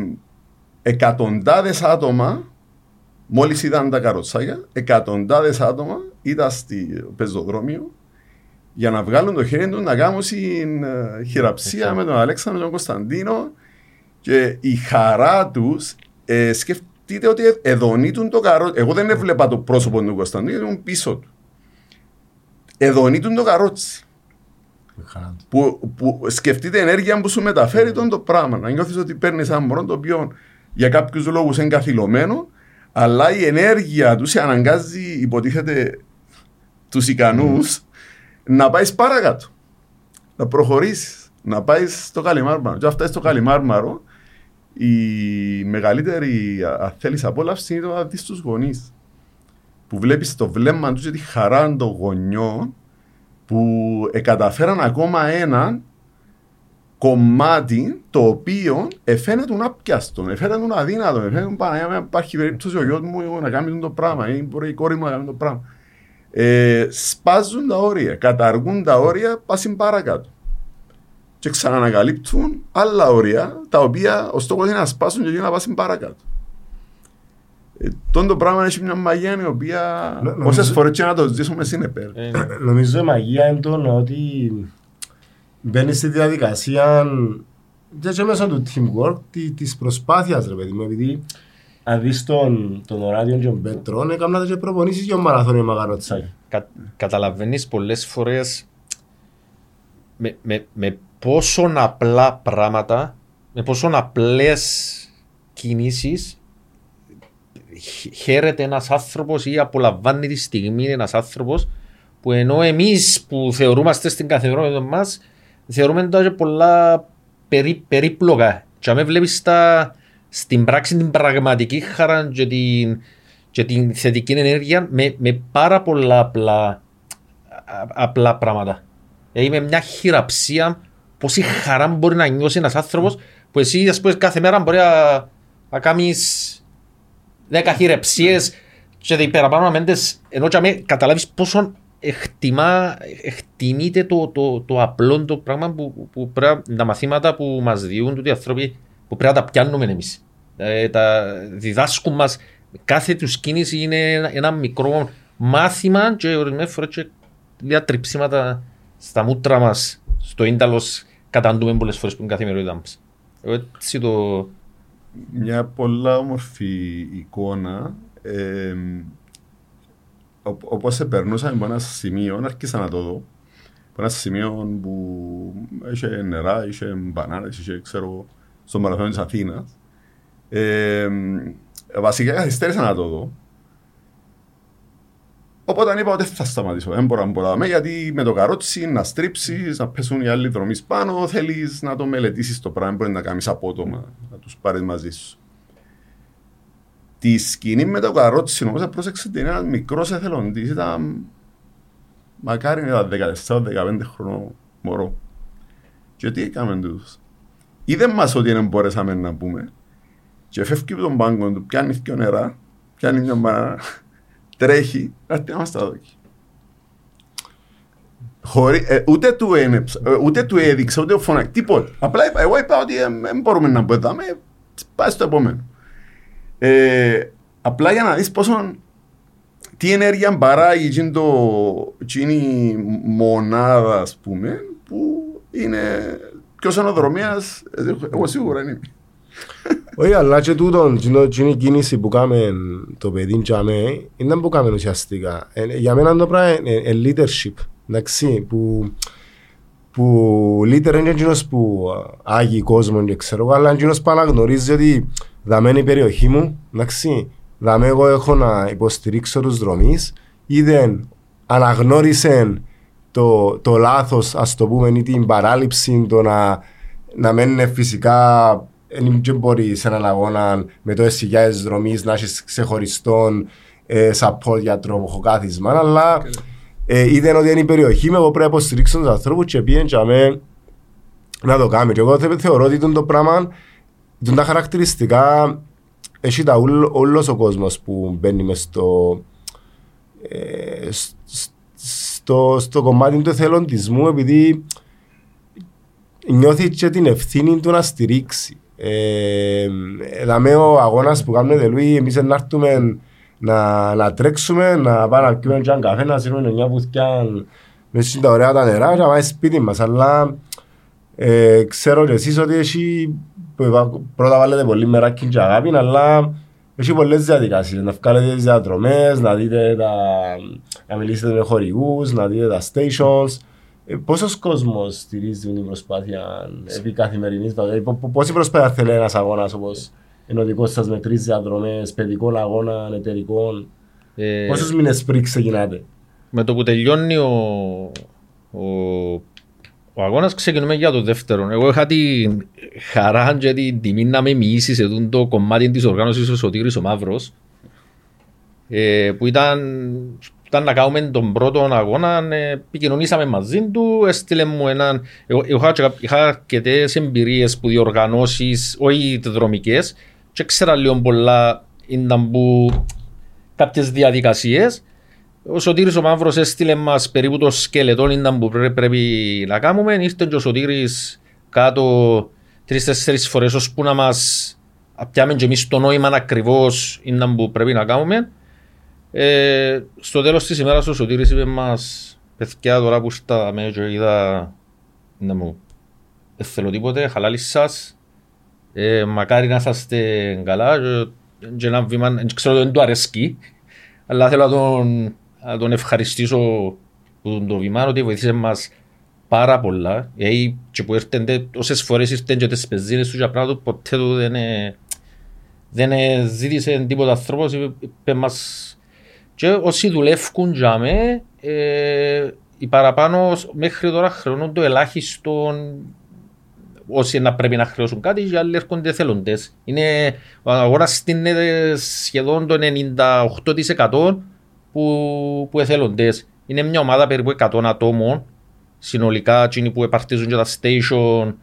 εκατοντάδες άτομα, μόλις είδαν τα καροτσάκια, εκατοντάδες άτομα ήταν στο πεζοδρόμιο για να βγάλουν το χέρι του να κάνουν ε, χειραψία με τον Αλέξανδρο τον Κωνσταντίνο και η χαρά τους ε, σκεφτείτε ότι εδονίτουν το καρότσι. Εγώ δεν έβλεπα το πρόσωπο του Κωνσταντίνου, ήμουν πίσω του. Εδονίτουν το καρότσι. Που, που σκεφτείτε ενέργεια που σου μεταφέρει τον το πράγμα. Να νιώθεις ότι παίρνεις ένα μωρό το οποίο για κάποιους λόγους είναι καθυλωμένο, αλλά η ενέργεια τους σε αναγκάζει, υποτίθεται, τους ικανούς να πάεις παρακάτω. Να προχωρήσεις. Να πάεις στο Καλιμάρμαρο. Και αυτά στο Καλιμάρμαρο, η μεγαλύτερη θέλεις απόλαυση είναι το να δεις τους γονείς. Που βλέπεις το βλέμμα τους και τη χαρά των γονιών που εκαταφέραν ακόμα ένα κομμάτι το οποίο εφαίνεται άπιαστο, εφαίνεται αδύνατο, εφαίνεται να υπάρχει περίπτωση ο γιος μου να κάνει το πράγμα ή μπορεί η κόρη μου να κάνει το πράγμα ε, σπάζουν τα όρια, καταργούν τα όρια, πάσουν παρακάτω. Και ξανανακαλύπτουν άλλα όρια, τα οποία ο στόχος είναι να σπάσουν και να πάσουν παρακάτω. Ε, το πράγμα έχει μια μαγεία η οποία όσες φορές και να το ζήσουμε συνεπέρ. Ε, νομίζω η μαγεία είναι το ότι μπαίνει στη διαδικασία και μέσα του teamwork της προσπάθειας, ρε παιδί μου, επειδή αν δεις τον, τον Οράδιο και τον Πέτρο, έκαναν και προπονήσεις για μαραθώνιο μαγαροτσάκι. Κα, καταλαβαίνεις πολλές φορές με, με, με πόσο απλά πράγματα, με πόσο απλές κινήσεις χαίρεται ένας άνθρωπος ή απολαμβάνει τη στιγμή ένας άνθρωπος που ενώ εμείς που θεωρούμαστε στην καθημερινότητα μας θεωρούμε τα πολλά περί, περίπλοκα. Και αν βλέπεις τα, στην πράξη την πραγματική χαρά και την, και την θετική ενέργεια με, με πάρα πολλά απλά, απλά πράγματα. Δηλαδή με μια χειραψία πόση χαρά μπορεί να νιώσει ένας άνθρωπος που εσύ ας πούμε, κάθε μέρα μπορεί να, να κάνεις δέκα χειραψίες και δεν παραπάνω αμέντες ενώ και με καταλάβεις πόσο εκτιμά, εκτιμείται το, το, το απλό το πράγμα που, που πρέπει, τα μαθήματα που μας διούν οι άνθρωποι που πρέπει να τα πιάνουμε εμείς. Ε, τα διδάσκουν μας κάθε τους κίνηση είναι ένα, ένα μικρό μάθημα και ορισμένες φορές και λίγα τριψίματα στα μούτρα μας στο ίνταλος καταντούμε πολλές φορές που είναι καθημερινότητα μας. Έτσι το... Μια πολλά όμορφη εικόνα ε, όπως σε περνούσαμε από ένα σημείο, άρχισα να το δω από ένα σημείο που είχε νερά, είχε μπανάνες, είχε ξέρω στο μαραθώνιο της Αθήνας ε, βασικά καθυστέρησα να το δω. Οπότε είπα ότι θα σταματήσω. Δεν μπορώ να μπορώ γιατί με το καρότσι να στρίψεις, να πέσουν οι άλλοι δρομείς πάνω, θέλεις να το μελετήσεις το πράγμα. Μπορεί να κάνεις απότομα, να τους πάρεις μαζί σου. Τη σκηνή με το καρότσι όμω, πρόσεξε ότι είναι ένας μικρός εθελοντής. Ήταν μακάρι να ήταν 14-15 χρονών μωρό. Και τι έκαμε τους. Είδε μας ότι δεν μπορέσαμε να πούμε. Και φεύγει από τον πάγκο του, πιάνει δυο νερά, πιάνει μια μπανάνα, τρέχει, έρθει να μας τα δώσει. Χωρί, ε, ούτε, του ένεψα, ε, ούτε του έδειξα, ούτε φωνάκι, τίποτα. Απλά είπα, εγώ είπα ότι δεν μπορούμε να πετάμε, πάει στο επόμενο. Ε, απλά για να δεις πόσο τι ενέργεια παράγει εκείνη, το, εκείνη η μονάδα, ας πούμε, που είναι ποιος αναδρομίας, εγώ σίγουρα είναι. Όχι, αλλά και τούτο, εκείνη η κίνηση που κάμε το παιδί τζαμέ, είναι που κάμε ουσιαστικά. Ε, για μένα το πράγμα είναι leadership, εντάξει, που που leader είναι εκείνος που άγει κόσμο και ξέρω, αλλά εκείνος που αναγνωρίζει ότι δαμένη η περιοχή μου, εντάξει, δαμέ εγώ έχω να υποστηρίξω τους δρομείς, ή δεν αναγνώρισε το, το λάθος, ας το πούμε, ή την παράληψη, το να, να μένει φυσικά δεν μπορεί σε έναν αγώνα με το εσυγιάες δρομής να έχεις ξεχωριστόν ε, support για τρομοχοκάθισμα, αλλά okay. ε, είδαν ότι είναι η περιοχή μου, εγώ πρέπει να υποστηρίξω τους ανθρώπους και πήγαινε και αμέ να το κάνει. Και εγώ θεωρώ ότι το πράγμα, τα χαρακτηριστικά, έχει τα όλος ο κόσμος που μπαίνει μες στο, ε, στο, στο κομμάτι του εθελοντισμού επειδή νιώθεις και την ευθύνη του να στηρίξει. Ε, δαμε ο αγώνας που κάνουμε τελούι, εμείς να έρθουμε να, να τρέξουμε, να πάμε να πιούμε έναν καφέ, να σύρουμε μια πουθκιά μέσα στα ωραία τα νερά και να πάμε σπίτι μας. Αλλά ε, ξέρω και εσείς ότι έχει, πρώτα βάλετε πολύ μεράκι και αγάπη, αλλά έχει πολλές διαδικασίες. Να βγάλετε τις διαδρομές, να δείτε τα, να μιλήσετε με χορηγούς, να δείτε τα stations. Ε, πόσος κόσμος στηρίζει την προσπάθεια επί καθημερινής, δηλαδή πόση προσπάθεια θέλει ένας αγώνας όπως είναι ο δικός σας με τρεις διαδρομές, παιδικών αγώνα, εταιρικών. Ε, Πόσους μήνες πριν ξεκινάτε; Με το που τελειώνει ο, ο, ο αγώνας ξεκινούμε για το δεύτερο. Εγώ είχα τη χαρά και την τιμή να με μοιήσει σε το κομμάτι της οργάνωσης ο Σωτήρης ο Μαύρος ε, που ήταν ήταν να κάνουμε τον πρώτο αγώνα, ε, επικοινωνήσαμε μαζί του, έστειλε μου έναν... Εγώ είχα, είχα αρκετές εμπειρίες που διοργανώσεις, όχι δρομικές, και ξέρα λίγο πολλά ήταν που κάποιες διαδικασίες. Ο Σωτήρης ο Μαύρος έστειλε μας περίπου το σκελετό ήταν που πρέπει να κάνουμε. Ήρθε και ο Σωτήρης κάτω τρεις-τέσσερις φορές ώσπου να μας πιάμε και εμείς το νόημα ακριβώς ήταν που πρέπει να κάνουμε. Ε, στο τέλος της ημέρας ο Σωτήρης είπε μας παιδιά τώρα που στα μέτια είδα να μου δεν θέλω τίποτε, χαλάλη σας. Ε, μακάρι να είσαστε καλά και ένα βήμα, δεν ξέρω δεν του αρέσκει αλλά θέλω να τον, να τον ευχαριστήσω που το βήμα ότι βοηθήσε μας πάρα πολλά. Γιατί και που έρθετε όσες φορές ήρθαν και τις πεζίνες τους και απλά του ποτέ του δεν, δεν ζήτησε τίποτα ανθρώπος είπε μας και όσοι δουλεύουν για με, ε, οι παραπάνω μέχρι τώρα χρεώνουν το ελάχιστο όσοι να πρέπει να χρεώσουν κάτι και άλλοι έρχονται θελοντές. Είναι, ο αγοράς στείνεται σχεδόν το 98% που, που εθελοντές. Είναι μια ομάδα περίπου 100 ατόμων συνολικά εκείνοι που επαρτίζουν και τα station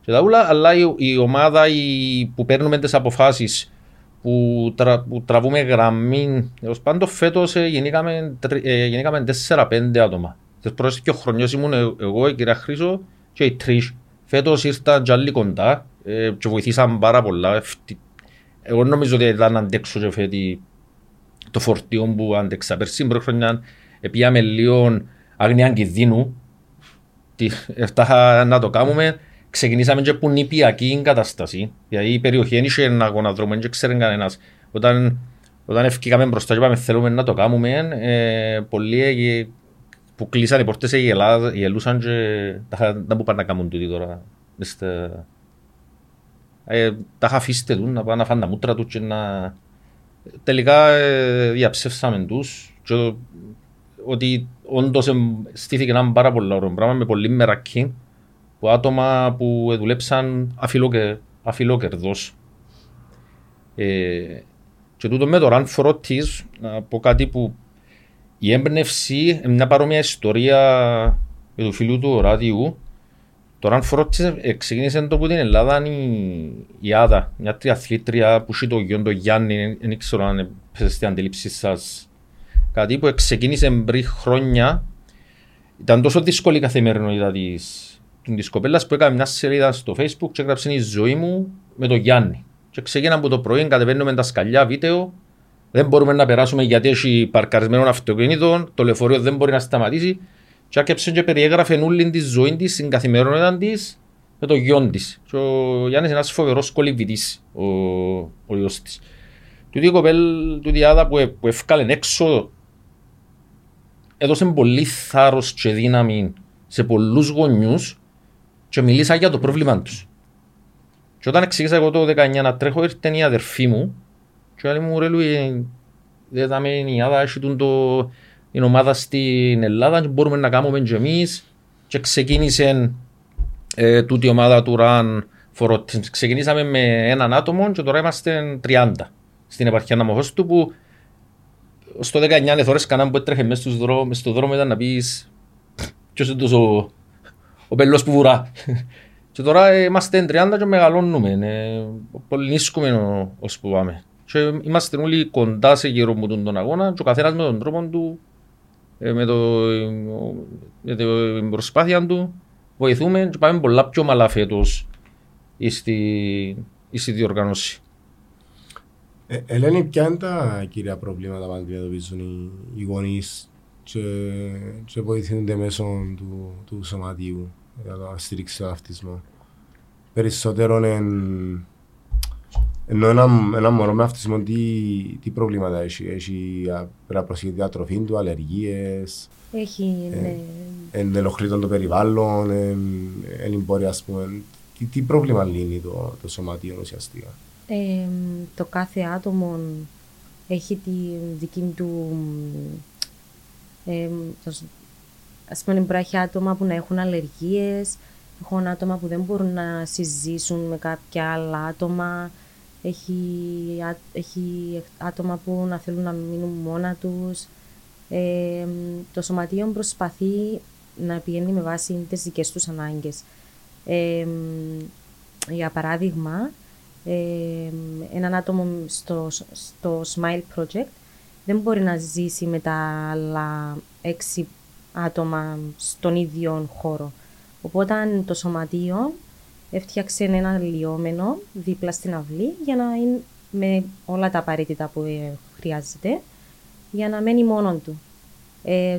και τα ούλα, αλλά η, η ομάδα η, που παίρνουμε τις αποφάσεις που, τρα, που τραβούμε γραμμή. Ω πάντων φέτος ε, γεννήκαμε, ε, γεννήκαμε 4-5 άτομα. Τις πρώτες δύο χρονιές ήμουν ε, εγώ, η κυρία Χρήσο και η Τρεις. Φέτος ήρθαν και άλλοι κοντά ε, και βοηθήσαν πάρα πολλά. Εγώ νομίζω ότι ήταν αντέξω και φέτη το φορτίο που αντέξα. Περσί πρώτη χρονιά πήγαμε λίγο άγνοια κινδύνου. Έφταχα να το κάνουμε ξεκινήσαμε και που νηπιακή κατάσταση. Γιατί η περιοχή δεν είχε ένα αγωναδρόμο, δεν ξέρει κανένας. Όταν, όταν ευκήκαμε μπροστά και είπαμε θέλουμε να το κάνουμε, ε, πολλοί που κλείσαν οι πορτές γελούσαν και τα που πάνε να κάνουν τούτοι τώρα. Ε, τα είχα αφήσει τους να πάνε να φάνε τα μούτρα τους και να... Τελικά ε, διαψεύσαμε τους και ότι όντως στήθηκε ένα πάρα πολύ ωραίο πράγμα με πολύ μερακή που άτομα που δουλέψαν αφιλόκερδος. Ε, και τούτο με το Run for Otis, να πω κάτι που η έμπνευση είναι μια παρόμοια ιστορία με του φίλου του Ράδιου Τώρα αν φορώτησε, ε, ξεκίνησε το που την Ελλάδα η, η Άδα, μια τριαθλήτρια που έχει το γιο του Γιάννη, δεν ξέρω αν έπαιζε στην αντίληψη σας. Κάτι που ξεκίνησε πριν χρόνια, ήταν τόσο δύσκολη η καθημερινότητα της, της κοπέλας που έκανε μια σελίδα στο facebook και έγραψε η ζωή μου με τον Γιάννη. Και ξεκίνα από το πρωί, κατεβαίνουμε τα σκαλιά βίντεο, δεν μπορούμε να περάσουμε γιατί έχει παρκαρισμένο αυτοκίνητο, το λεωφορείο δεν μπορεί να σταματήσει. Και άκεψε και περιέγραφε όλη τη ζωή της, στην καθημερινότητα της με το γιο της. Και ο Γιάννης είναι ένας φοβερός κολυβητή, ο, ο γιος της. Τούτη η κοπέλ, τούτη άδα που, που ευκάλεν έξω, έδωσε πολύ θάρρος και δύναμη σε πολλούς γονιούς και μιλήσα για το πρόβλημα τους. Και όταν εξήγησα εγώ το 19 να τρέχω, ήρθε η αδερφή μου και λέει μου ρε Λουί, δεν θα με η Άδα, έχει το, την ομάδα στην Ελλάδα και μπορούμε να κάνουμε και εμείς και ξεκίνησε ε, τούτη η ομάδα του ΡΑΝ Ξεκινήσαμε με έναν άτομο και τώρα είμαστε 30 στην επαρχία Ναμοχώς του που στο 19 θωρές κανέναν που έτρεχε μέσα στο δρόμο ήταν να πεις ποιος είναι τόσο ο πελός που βουρά. Και τώρα είμαστε 30 και μεγαλώνουμε, ε, πολυνίσκουμε ώσπου πάμε. Και είμαστε όλοι κοντά σε γύρω μου τον αγώνα και ο καθένας με τον τρόπο του, ε, με, το, με την προσπάθεια του, βοηθούμε και πάμε πολλά πιο μαλά φέτος στη, στη διοργάνωση. Ε, Ελένη, ποια είναι τα κύρια προβλήματα που αντιμετωπίζουν οι, οι γονείς και, και βοηθούνται μέσω του, του σωματίου για να στηρίξει τον αυτισμό. Περισσότερο εν, ενώ ένα, ένα μωρό με αυτισμό τι, τι προβλήματα έχει. Έχει πρέπει να τη διατροφή του, αλλεργίες. Έχει, ε, ναι. Εν ενοχλεί το περιβάλλον, εν, εν μπορεί ας πούμε. Τι, τι πρόβλημα λύνει το, το σωματείο ουσιαστικά; Ε, το κάθε άτομο έχει τη δική του ε, ας πούμε υπάρχει άτομα που να έχουν αλλεργίες, έχουν άτομα που δεν μπορούν να συζήσουν με κάποια άλλα άτομα, έχει, έχει άτομα που να θέλουν να μείνουν μόνα τους. Ε, το σωματείο προσπαθεί να πηγαίνει με βάση τις δικές τους ανάγκες. Ε, για παράδειγμα, ε, έναν άτομο στο, στο Smile Project δεν μπορεί να ζήσει με τα άλλα έξι άτομα στον ίδιο χώρο. Οπότε το σωματείο έφτιαξε ένα λιόμενο δίπλα στην αυλή για να είναι με όλα τα απαραίτητα που ε, χρειάζεται για να μένει μόνο του. Ε,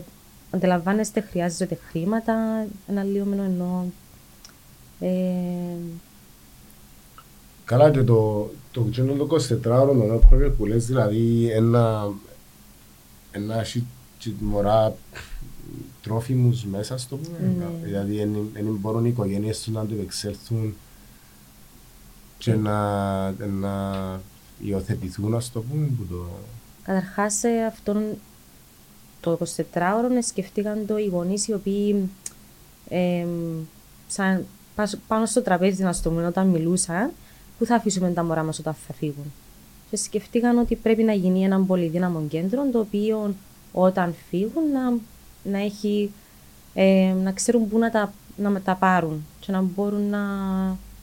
αντιλαμβάνεστε, χρειάζεται χρήματα, ένα λιόμενο εννοώ. Ε, Καλά και το, το, το, το 24ωρο που λες δηλαδή ένα, ένα μωρά τρόφιμους μέσα στο πούμε. Mm. Δηλαδή δεν μπορούν οι οικογένειες τους να αντιπεξέλθουν και να, να υιοθετηθούν, ας το πούμε. Που το... Καταρχάς, σε αυτόν το 24ωρο σκεφτήκαν το οι γονείς οι οποίοι ε, σαν, πάνω στο τραπέζι, να το πούμε, όταν μιλούσαν, πού θα αφήσουμε τα μωρά μας όταν θα φύγουν; Και σκεφτήκαν ότι πρέπει να γίνει ένα πολύ δύναμο κέντρο, το οποίο όταν φύγουν να να, έχει, ε, να ξέρουν πού να τα, να τα πάρουν και να μπορούν να,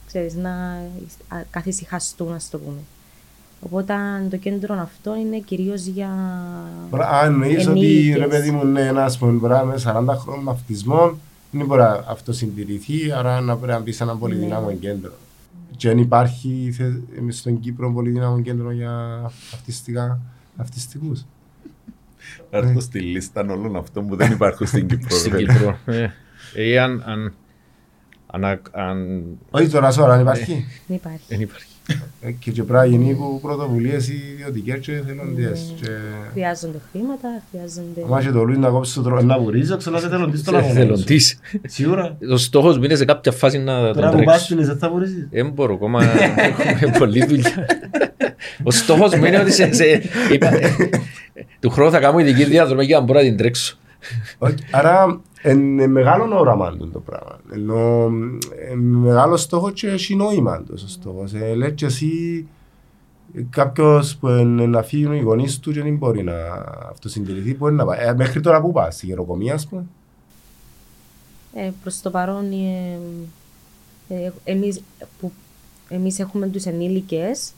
ξέρεις, να καθησυχαστούν, να το πούμε. Οπότε το κέντρο αυτό είναι κυρίως για. Αν εννοείς ότι ρε παιδί μου είναι ένα πούμε με 40 χρόνων αυτισμό, δεν μπορεί να αυτό συντηρηθεί, άρα να πρέπει να μπεις σε ένα πολύ ναι. κέντρο. Και αν υπάρχει στον Κύπρο πολύ δυνάμο κέντρο για αυτιστικά, αυτιστικούς. έρθω στη λίστα όλων αυτών που δεν υπάρχουν στην <laughs> Κύπρο. Στην Κύπρο. Ε, αν, αν, αν, αν... Όχι τώρα, σώρα, αν υπάρχει. Δεν υπάρχει. Δεν υπάρχει. Ε, και και πρέπει να γίνει που πρωτοβουλίες ιδιωτικές και θελοντές. Χρειάζονται χρήματα, χρειάζονται... Μα και το Λουίν να κόψεις το τρόπο, να βουρίζει, ξανά σε θελοντής τον αγώνα. Θελοντής. Σίγουρα. Ο στόχος μου είναι σε κάποια φάση να τον Τώρα που πας πίνεις, δεν θα βουρίζεις. Δεν μπορώ, ακόμα έχουμε πολλή δουλειά. Ο στόχος μου είναι ότι σε... Του χρόνου θα κάνω ειδική διαδρομή για να μπορώ να την τρέξω. Άρα είναι μεγάλο όραμα το πράγμα. Ενώ μεγάλος στόχος και έχει νόημα το στόχος. Ε, λέει και εσύ κάποιος που να φύγουν οι γονείς του και δεν μπορεί να αυτοσυντηρηθεί, μπορεί να πάει. Ε, μέχρι τώρα που πας, στη γεροκομεία ας πούμε; Ε, προς το παρόν ε, Ε, εμείς, που, εμείς έχουμε τους ενήλικες,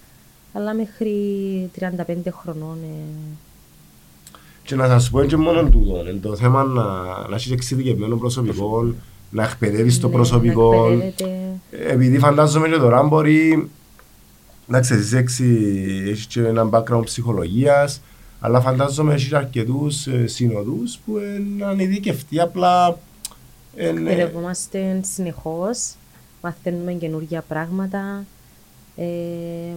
αλλά μέχρι 35 χρονών. Ε... Και να σας πω και μόνο τούτο, ρε, το θέμα να, να έχεις εξειδικευμένο προσωπικό, να εκπαιδεύεις το ναι, προσωπικό. να εκπαιδεύεται. Επειδή φαντάζομαι και τώρα μπορεί, εντάξει εσύ έξι, έχεις και ένα background ψυχολογίας, αλλά φαντάζομαι έχεις αρκετούς ε, συνοδούς που είναι ανειδικευτοί απλά. ε, ναι. Εκπαιδευόμαστε συνεχώς, μαθαίνουμε καινούργια πράγματα. Ε,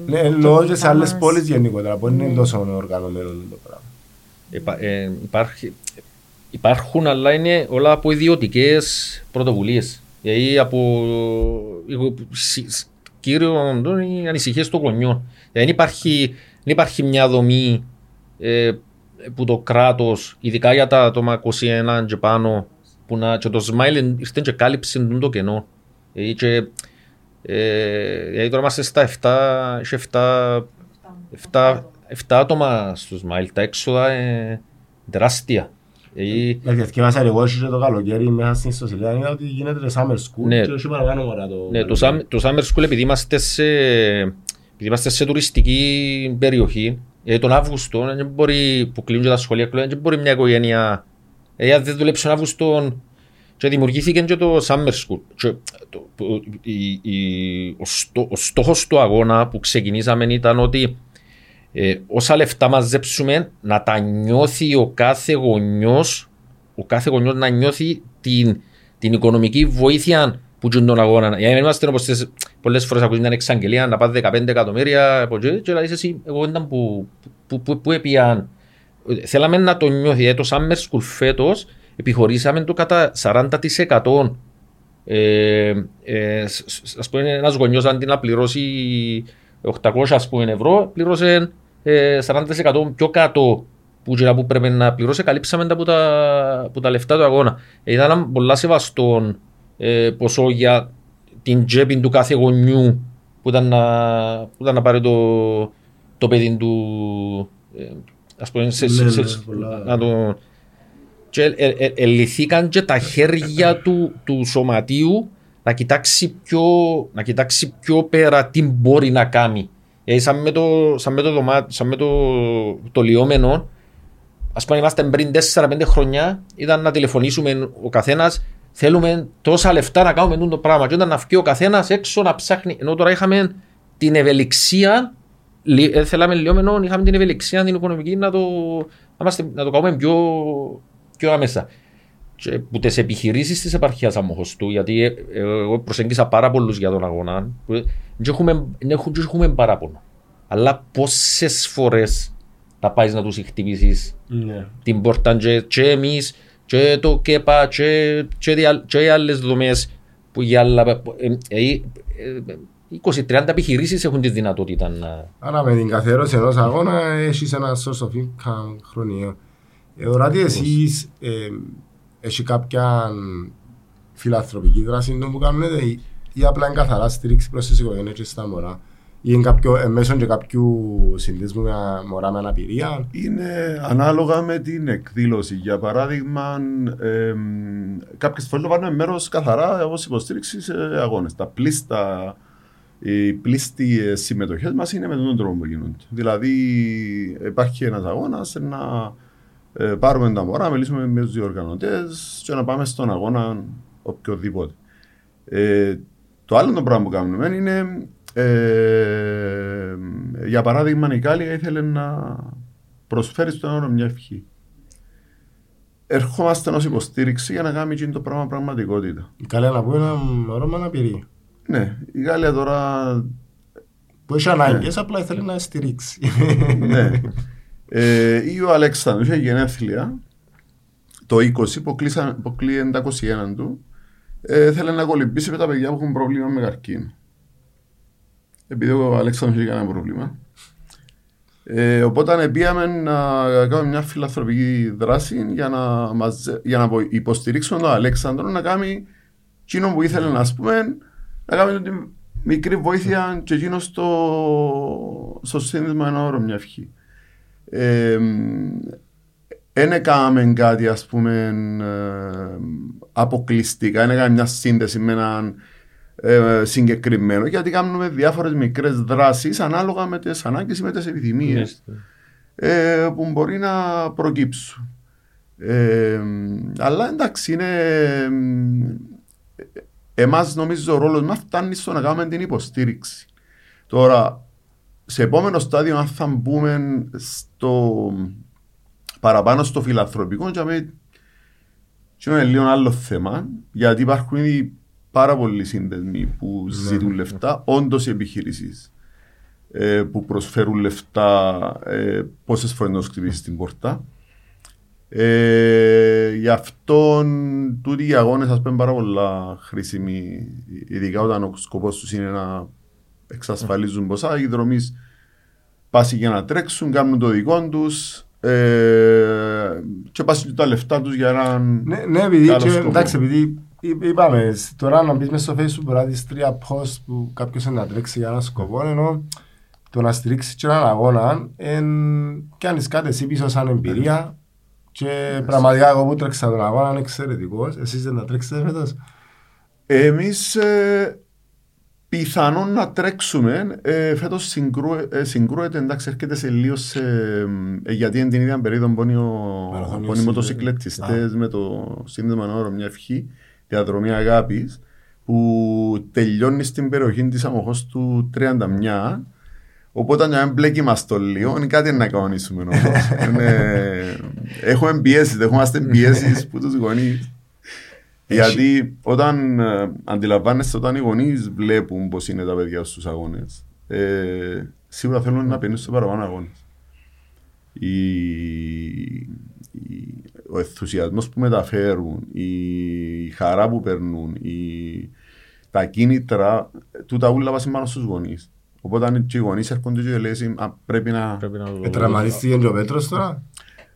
Ναι, και εννοώ και σε βοηθά άλλες μας. πόλεις γενικότερα, που είναι Ναι. τόσο οργανωμένο το πράγμα. Υπά- ε, υπάρχει, υπάρχουν, αλλά είναι όλα από ιδιωτικές πρωτοβουλίες. Δηλαδή από εγώ, σι- σ- κύριο οι ανησυχίες των γονιών. Δεν υπάρχει, δεν υπάρχει μια δομή ε, που το κράτος, ειδικά για τα άτομα 21 και πάνω, που να, και το Smile ήρθε και κάλυψε τούτο το κενό. Δηλαδή, και, ε, δηλαδή τώρα είμαστε στα 7, είχε 7, 7, 7 άτομα στο Smile. Τα έξοδα είναι τεράστια. Δηλαδή, Δηλαδή, ευκαιρία εγώ και το καλοκαίρι μέσα στην ιστοσελίδα είναι ότι γίνεται το summer school Ναι. και όχι παραπάνω ώρα το Ναι, το, καλοκαίρι. Sam- το Summer School επειδή είμαστε σε, επειδή είμαστε σε τουριστική περιοχή, ε, τον Αύγουστο δεν μπορεί, που κλείνουν και τα σχολεία, κλείνουν, δεν μπορεί μια οικογένεια, ε, αν δεν δουλέψει τον Αύγουστο και δημιουργήθηκε και το Summer School. Και, το, που- η, η, ο, στό, ο στόχος του αγώνα που ξεκινήσαμε ήταν ότι ε, όσα λεφτά μαζέψουμε να τα νιώθει ο κάθε γονιός ο κάθε γονιός να νιώθει την, την οικονομική βοήθεια που τζουν τον αγώνα. Για να μην είμαστε όπως τις, πολλές φορές ακούς μια εξαγγελία να πάτε 15 εκατομμύρια από εκεί και λέει εσύ εγώ ήταν που, που, που, που έπιαν. Θέλαμε να το νιώθει. Ε, το Summer School φέτος επιχωρήσαμε το κατά 40% ε, ε, σ- σ- ας πούμε ένας γονιός αντί να πληρώσει 800 ας πούμε, ευρώ πλήρωσε ε, 40% πιο κάτω που, και που πρέπει να πληρώσει καλύψαμε τα που τα, που τα λεφτά του αγώνα. Ε, Ήταν ένα πολλά σεβαστό ε, ποσό για την τσέπη του κάθε γονιού που ήταν να, που ήταν να πάρει το, το παιδί του ε, ας πούμε σε, Ναι, σε, ναι, σε- πολλά. να το, και ε, ε, ε, ελυθήκαν και τα χέρια του, του σωματείου να κοιτάξει, πιο, να κοιτάξει πιο πέρα τι μπορεί να κάνει. Ε, σαν με το, σαν με το, δωμά, σαν με το, το λιόμενο, ας πούμε είμαστε πριν 4-5 χρονιά, ήταν να τηλεφωνήσουμε ο καθένας θέλουμε τόσα λεφτά να κάνουμε τούτο το πράγμα και όταν να βγει ο καθένας έξω να ψάχνει, ενώ τώρα είχαμε την ευελιξία λι- ε, θέλαμε λιόμενο, είχαμε την ευελιξία την οικονομική να το, να, είμαστε, να το κάνουμε πιο, πιο άμεσα. Και που τις επιχειρήσεις της επαρχίας Αμμοχωστού, γιατί ε, ε, εγώ προσέγγισα πάρα πολλούς για τον αγώνα, που δεν έχουμε, δεν έχουν- δεν έχουμε παράπονο. Αλλά πόσες φορές να πάεις να τους χτυπήσεις Ναι. την πόρτα και, και εμείς και το ΚΕΠΑ και, και, δια- και οι άλλες δομές που για άλλα... ε, ε, ε, ε, 20-30 επιχειρήσεις έχουν τη δυνατότητα να... Άρα με την καθιέρωση ενός αγώνα έχεις ένα source of income χρονιαίο. Ε, Οράτε εσείς ε, έχει κάποια φιλανθρωπική δράση που κάνετε ή, ή απλά είναι καθαρά στήριξη προς τις οικογένειες και στα μωρά ή είναι κάποιο, ε, μέσω και κάποιου συνδέσμου με μωρά με αναπηρία. Είναι ανάλογα με την εκδήλωση. Για παράδειγμα, ε, κάποιες φορές λαμβάνουμε μέρος καθαρά ως υποστήριξη σε αγώνες. Τα πλήστα, οι πλήστοι συμμετοχές μας είναι με τον τρόπο που γίνονται. Δηλαδή, υπάρχει ένας αγώνας να ε, πάρουμε τα μωρά, να μιλήσουμε με τους διοργανωτές και να πάμε στον αγώνα οποιοδήποτε. Ε, το άλλο το πράγμα που κάνουμε είναι, ε, για παράδειγμα, η Κάλια ήθελε να προσφέρει στον όρο μια ευχή. Ερχόμαστε ως υποστήριξη για να κάνουμε εκείνο το πράγμα πραγματικότητα. Καλά να πω ένα μωρό με αναπηρία Ναι, η Γάλλια τώρα. που έχει ανάγκες απλά ήθελε να στηρίξει. ναι. <laughs> Ε, ή ο Αλέξανδρος είχε γενέθλια το 20 που, κλείσαν, που κλείαν τα 21 του. Ε, θέλει να κολυμπήσει με τα παιδιά που έχουν πρόβλημα με καρκίνο. Επειδή ο Αλέξανδρος είχε κανένα πρόβλημα. Ε, οπότε πήγαμε να κάνουμε μια φιλανθρωπική δράση για να, μαζε... για να βο- υποστηρίξουμε τον Αλέξανδρο να κάνει εκείνο που ήθελε να ας πούμε να κάνει την μικρή βοήθεια και εκείνος στο, στο σύνδεσμο ένα όρο μια ευχή. Ε, δεν έκαναμε κάτι ας πούμε ε, αποκλειστικά, δεν έκαναμε μια σύνδεση με έναν ε, συγκεκριμένο γιατί κάνουμε διάφορες μικρές δράσεις ανάλογα με τις ανάγκες ή με τις επιθυμίες ε, που μπορεί να προκύψουν. Ε, αλλά εντάξει, είναι. Εμάς νομίζω ο ρόλος μας φτάνει στο να κάνουμε την υποστήριξη. Τώρα, σε επόμενο στάδιο, αν θα μπούμε στο παραπάνω στο φιλανθρωπικό, και είναι λίγο άλλο θέμα, γιατί υπάρχουν ήδη πάρα πολλοί σύνδεσμοι που ναι, ζητούν ναι. λεφτά, όντως οι επιχειρήσεις ε, που προσφέρουν λεφτά, ε, πόσες φορές να χτυπήσεις την πόρτα. Ε, γι' αυτό τούτοι οι αγώνες ας πούμε πάρα πολλά χρήσιμοι, ειδικά όταν ο σκοπός τους είναι να εξασφαλίζουν ποσά. Οι δρομείς πάσει για να τρέξουν, κάνουν το δικό τους ε, και πάσουν τα λεφτά τους για να. Ναι, ναι επειδή, και, εντάξει, επειδή είπαμε, τώρα να μπεις μέσα στο facebook μπορεί να δεις τρία post που κάποιος να τρέξει για ένα σκοπό, ενώ το να στηρίξεις και έναν αγώνα, εν, κάνει κάτι εσύ πίσω σαν εμπειρία. Και πραγματικά εγώ που τρέξα τον αγώνα είναι εξαιρετικός. Εσείς δεν θα τρέξετε φέτος; Εμείς ε, πιθανόν να τρέξουμε. Ε, Φέτος ε, συγκρούεται, εντάξει, έρχεται σε λίγο σε, ε, γιατί είναι την ίδια περίοδο που είναι οι μοτοσυκλετιστές με το σύνδεμα όρο μια ευχή, διαδρομή αγάπης, που τελειώνει στην περιοχή της αμοχώ του 31 Οπότε να μπλέκει μας το λίγο, είναι κάτι να κανονίσουμε όμως. <laughs> Έχουμε πιέσεις, είμαστε πιέσεις που τους γονείς. Γιατί όταν ε, αντιλαμβάνεσαι όταν οι γονείς βλέπουν πώς είναι τα παιδιά στους αγώνες, ε, σίγουρα θέλουν να παινούν σε παραπάνω αγώνες. Η, η, ο ενθουσιασμός που μεταφέρουν, η χαρά που περνούν, η, τα κίνητρα, τούτα ούλα βάσει πάνω στους γονείς. Οπότε αν οι γονείς έρχονται και λέει πρέπει να... Ετραυματίστηκε και ο Πέτρος τώρα;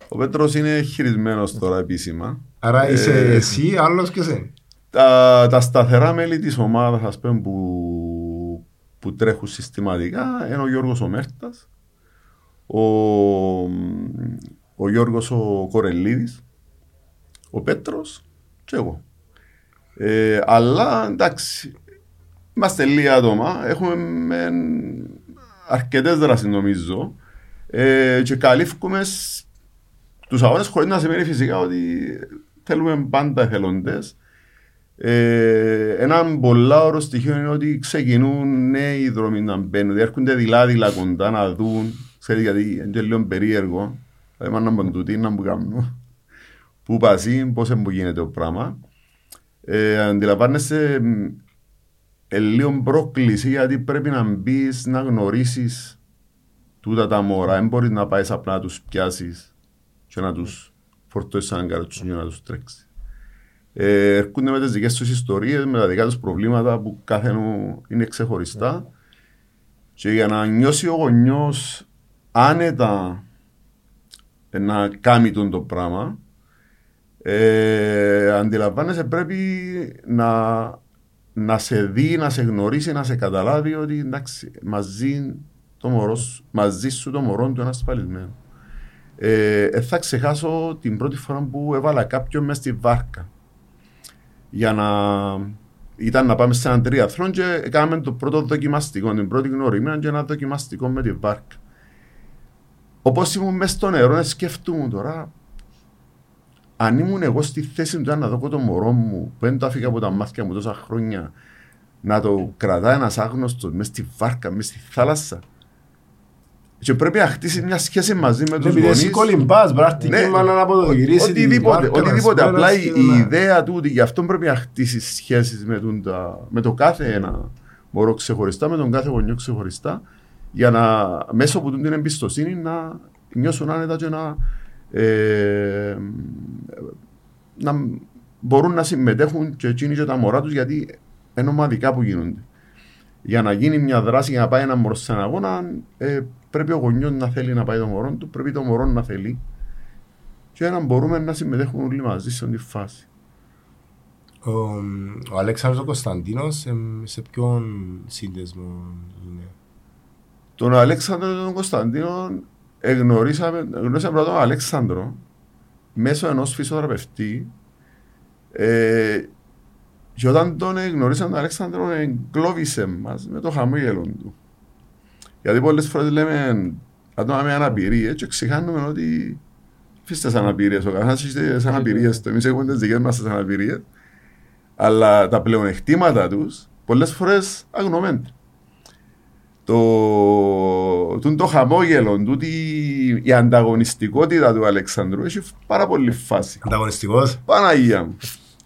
Ο Πέτρος είναι χειρισμένος τώρα επίσημα. Άρα είσαι ε, εσύ, άλλος και εσύ. Τα, τα σταθερά μέλη της ομάδας ας πούμε, που, που τρέχουν συστηματικά είναι ο Γιώργος ο Μέρτας, ο, ο Γιώργος ο Κορελίδης, ο Πέτρος και εγώ. Ε, αλλά εντάξει, Είμαστε λίγα άτομα, έχουμε αρκετές δράσεις νομίζω ε, και καλύφουμε τους αγώνες χωρίς να σημαίνει φυσικά ότι θέλουμε πάντα εθελοντές. Ε, ένα πολλά όρο στοιχείο είναι ότι ξεκινούν νέοι δρόμοι να μπαίνουν, έρχονται δειλά-δειλά κοντά να δουν. Ξέρετε γιατί είναι λίγο περίεργο. Δηλαδή, να μπουν τούτοι, να μπουν κάνουν. Πού πασί, πώς γίνεται το πράγμα. Ε, αντιλαμβάνεσαι ε, λίγο πρόκληση γιατί πρέπει να μπεις να γνωρίσεις τούτα τα μωρά. Δεν μπορείς να πάεις απλά να τους πιάσεις και να τους φορτώσει σαν καρτσούνιο να τους τρέξει. Ε, έρχονται με τις δικές τους ιστορίες, με τα δικά τους προβλήματα που κάθε είναι ξεχωριστά. Και για να νιώσει ο γονιός άνετα να κάνει τον το πράγμα, ε, αντιλαμβάνεσαι πρέπει να να σε δει, να σε γνωρίσει, να σε καταλάβει ότι εντάξει, μαζί, το μωρό, μαζί σου το μωρό του είναι ασφαλισμένο. Ε, ε, θα ξεχάσω την πρώτη φορά που έβαλα κάποιον μέσα στη βάρκα. Για να ήταν να πάμε σε έναν τριαθρόν και κάναμε το πρώτο δοκιμαστικό, την πρώτη γνωριμία και ένα δοκιμαστικό με τη βάρκα. Όπως ήμουν μέσα στο νερό, σκεφτούμε τώρα αν ήμουν εγώ στη θέση του να δω το μωρό μου που δεν το άφηγα από τα μάτια μου τόσα χρόνια να το κρατάει ένας άγνωστος μέσα στη βάρκα, μέσα στη θάλασσα. Και πρέπει να χτίσει μια σχέση μαζί με τους γονείς. Επειδή κολυμπάς, μπράχτη ναι, να αποδογυρίσει οτιδήποτε, οτιδήποτε. Απλά η, η ιδέα του ότι γι' αυτό πρέπει να χτίσει σχέσεις με, με το κάθε ένα μωρό ξεχωριστά, με τον κάθε γονιό ξεχωριστά, για να μέσω από την εμπιστοσύνη να νιώσουν άνετα και να ε, να μπορούν να συμμετέχουν και εκείνοι και τα μωρά τους γιατί είναι ομαδικά που γίνονται. Για να γίνει μια δράση, για να πάει ένα μωρό σε ένα αγώνα, ε, πρέπει ο γονιός να θέλει να πάει το μωρό του, πρέπει το μωρό να θέλει. Και να μπορούμε να συμμετέχουν όλοι μαζί σε αυτή τη φάση. Ο, ο Αλέξανδρος Κωνσταντίνος σε ποιον σύνδεσμο είναι; Τον Αλέξανδρο τον Κωνσταντίνο εγνωρίσαμε, γνωρίσαμε πρώτα τον Αλέξανδρο μέσω ενός φυσιοθεραπευτή ε, Και όταν τον γνωρίσαμε τον Αλέξανδρο, εγκλώβησε μας με το χαμόγελο του. Γιατί πολλές φορές λέμε άτομα με αναπηρίες και ξεχάνουμε ότι φύστες αναπηρίες, ο καθένας έχει τις αναπηρίες του, εμείς έχουμε τις δικές μας τις αναπηρίες, αλλά τα πλεονεκτήματα τους πολλές φορές αγνωμένται. Το, το, το χαμόγελο, τούτη, η ανταγωνιστικότητα του Αλεξανδρού έχει πάρα πολύ φάση. Ανταγωνιστικός. Παναγία μου.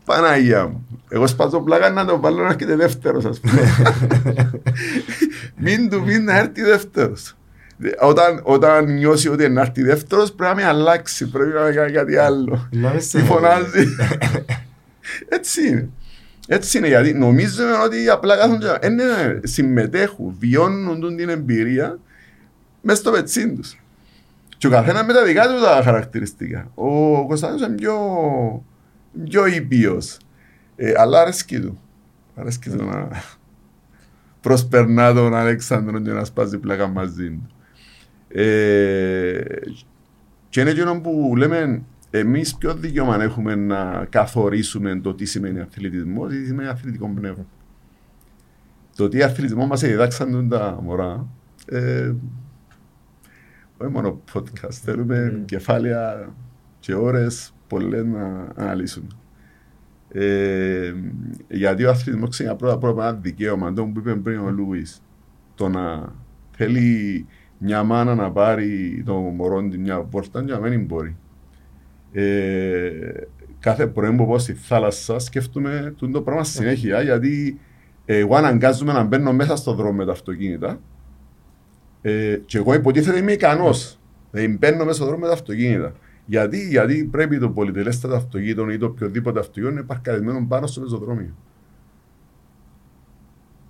Παναγία μου. Εγώ σπάζω πλάκα να το βάλω να έρχεται δεύτερος ας πούμε. <laughs> μην του πεις να έρθει δεύτερος. Όταν, όταν νιώσει ότι να έρθει δεύτερος πρέπει να με αλλάξει, πρέπει να κάνει κάτι άλλο. Τι φωνάζει. <laughs> Έτσι είναι. Έτσι είναι γιατί νομίζουμε ότι απλά κάθονται, ε, ναι, ναι, συμμετέχουν, βιώνουν την εμπειρία μέσα στο πετσίν τους. Και ο καθένας με τα δικά του τα χαρακτηριστικά. Ο Κωνσταντίνος είναι πιο, πιο ήπιος. Ε, αλλά αρέσκει του. Αρέσκει του να προσπερνά τον Αλέξανδρο και να σπάζει πλάκα μαζί του. Ε, και είναι εκείνο που λέμε Εμεί ποιο δικαίωμα έχουμε να καθορίσουμε το τι σημαίνει αθλητισμό, τι σημαίνει αθλητικό πνεύμα. Το τι αθλητισμό μα διδάξαν τα μωρά. Ε, όχι μόνο podcast. Θέλουμε mm. κεφάλαια και ώρε πολλές να αναλύσουμε. Ε, γιατί ο αθλητισμός ξέρει πρώτα απ' όλα ένα δικαίωμα, το που είπε πριν ο Λούις. Το να θέλει μια μάνα να πάρει το μωρό την μια πόρτα και να μην μπορεί. Ε, κάθε πρωί που πάω στη θάλασσα σκέφτομαι το πράγμα συνέχεια γιατί ε, εγώ αναγκάζομαι να μπαίνω μέσα στο δρόμο με τα αυτοκίνητα ε, και εγώ υποτίθεται είμαι ικανός. Δηλαδή μπαίνω μέσα στο δρόμο με τα αυτοκίνητα. Γιατί, γιατί πρέπει το πολυτελέστατο αυτοκίνητο ή το οποιοδήποτε αυτοκίνητο να είναι παρκαρισμένο πάνω στο πεζοδρόμιο.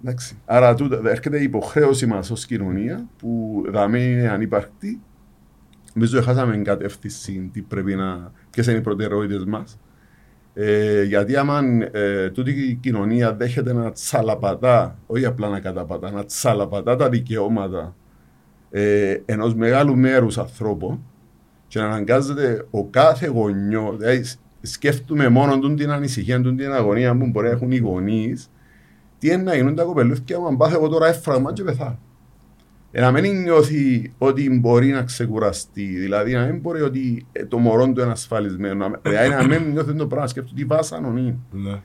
Εντάξει. Άρα τούτα, έρχεται η υποχρέωση μας ως κοινωνία που δαμε είναι ανύπαρκτη Νομίζω χάσαμε κατεύθυνση τι πρέπει να, ποιες είναι οι προτεραιότητες μας. Ε, γιατί άμα ε, τούτη η κοινωνία δέχεται να τσαλαπατά, όχι απλά να καταπατά, να τσαλαπατά τα δικαιώματα ε, ενός μεγάλου μέρους ανθρώπων και να αναγκάζεται ο κάθε γονιός, δηλαδή σκέφτομαι μόνο τον την ανησυχία, τον την αγωνία που μπορεί να έχουν οι γονείς, τι είναι να γίνουν τα κοπελούθια μου, αν πάθω εγώ τώρα έφραγμα και πεθάνω. Ε, να μην νιώθει ότι μπορεί να ξεκουραστεί. Δηλαδή να μην μπορεί ότι ε, το μωρό του είναι ασφαλισμένο. Δηλαδή να μην νιώθει το πράγμα. Σκέφτομαι τι βάσανο είναι. Ναι.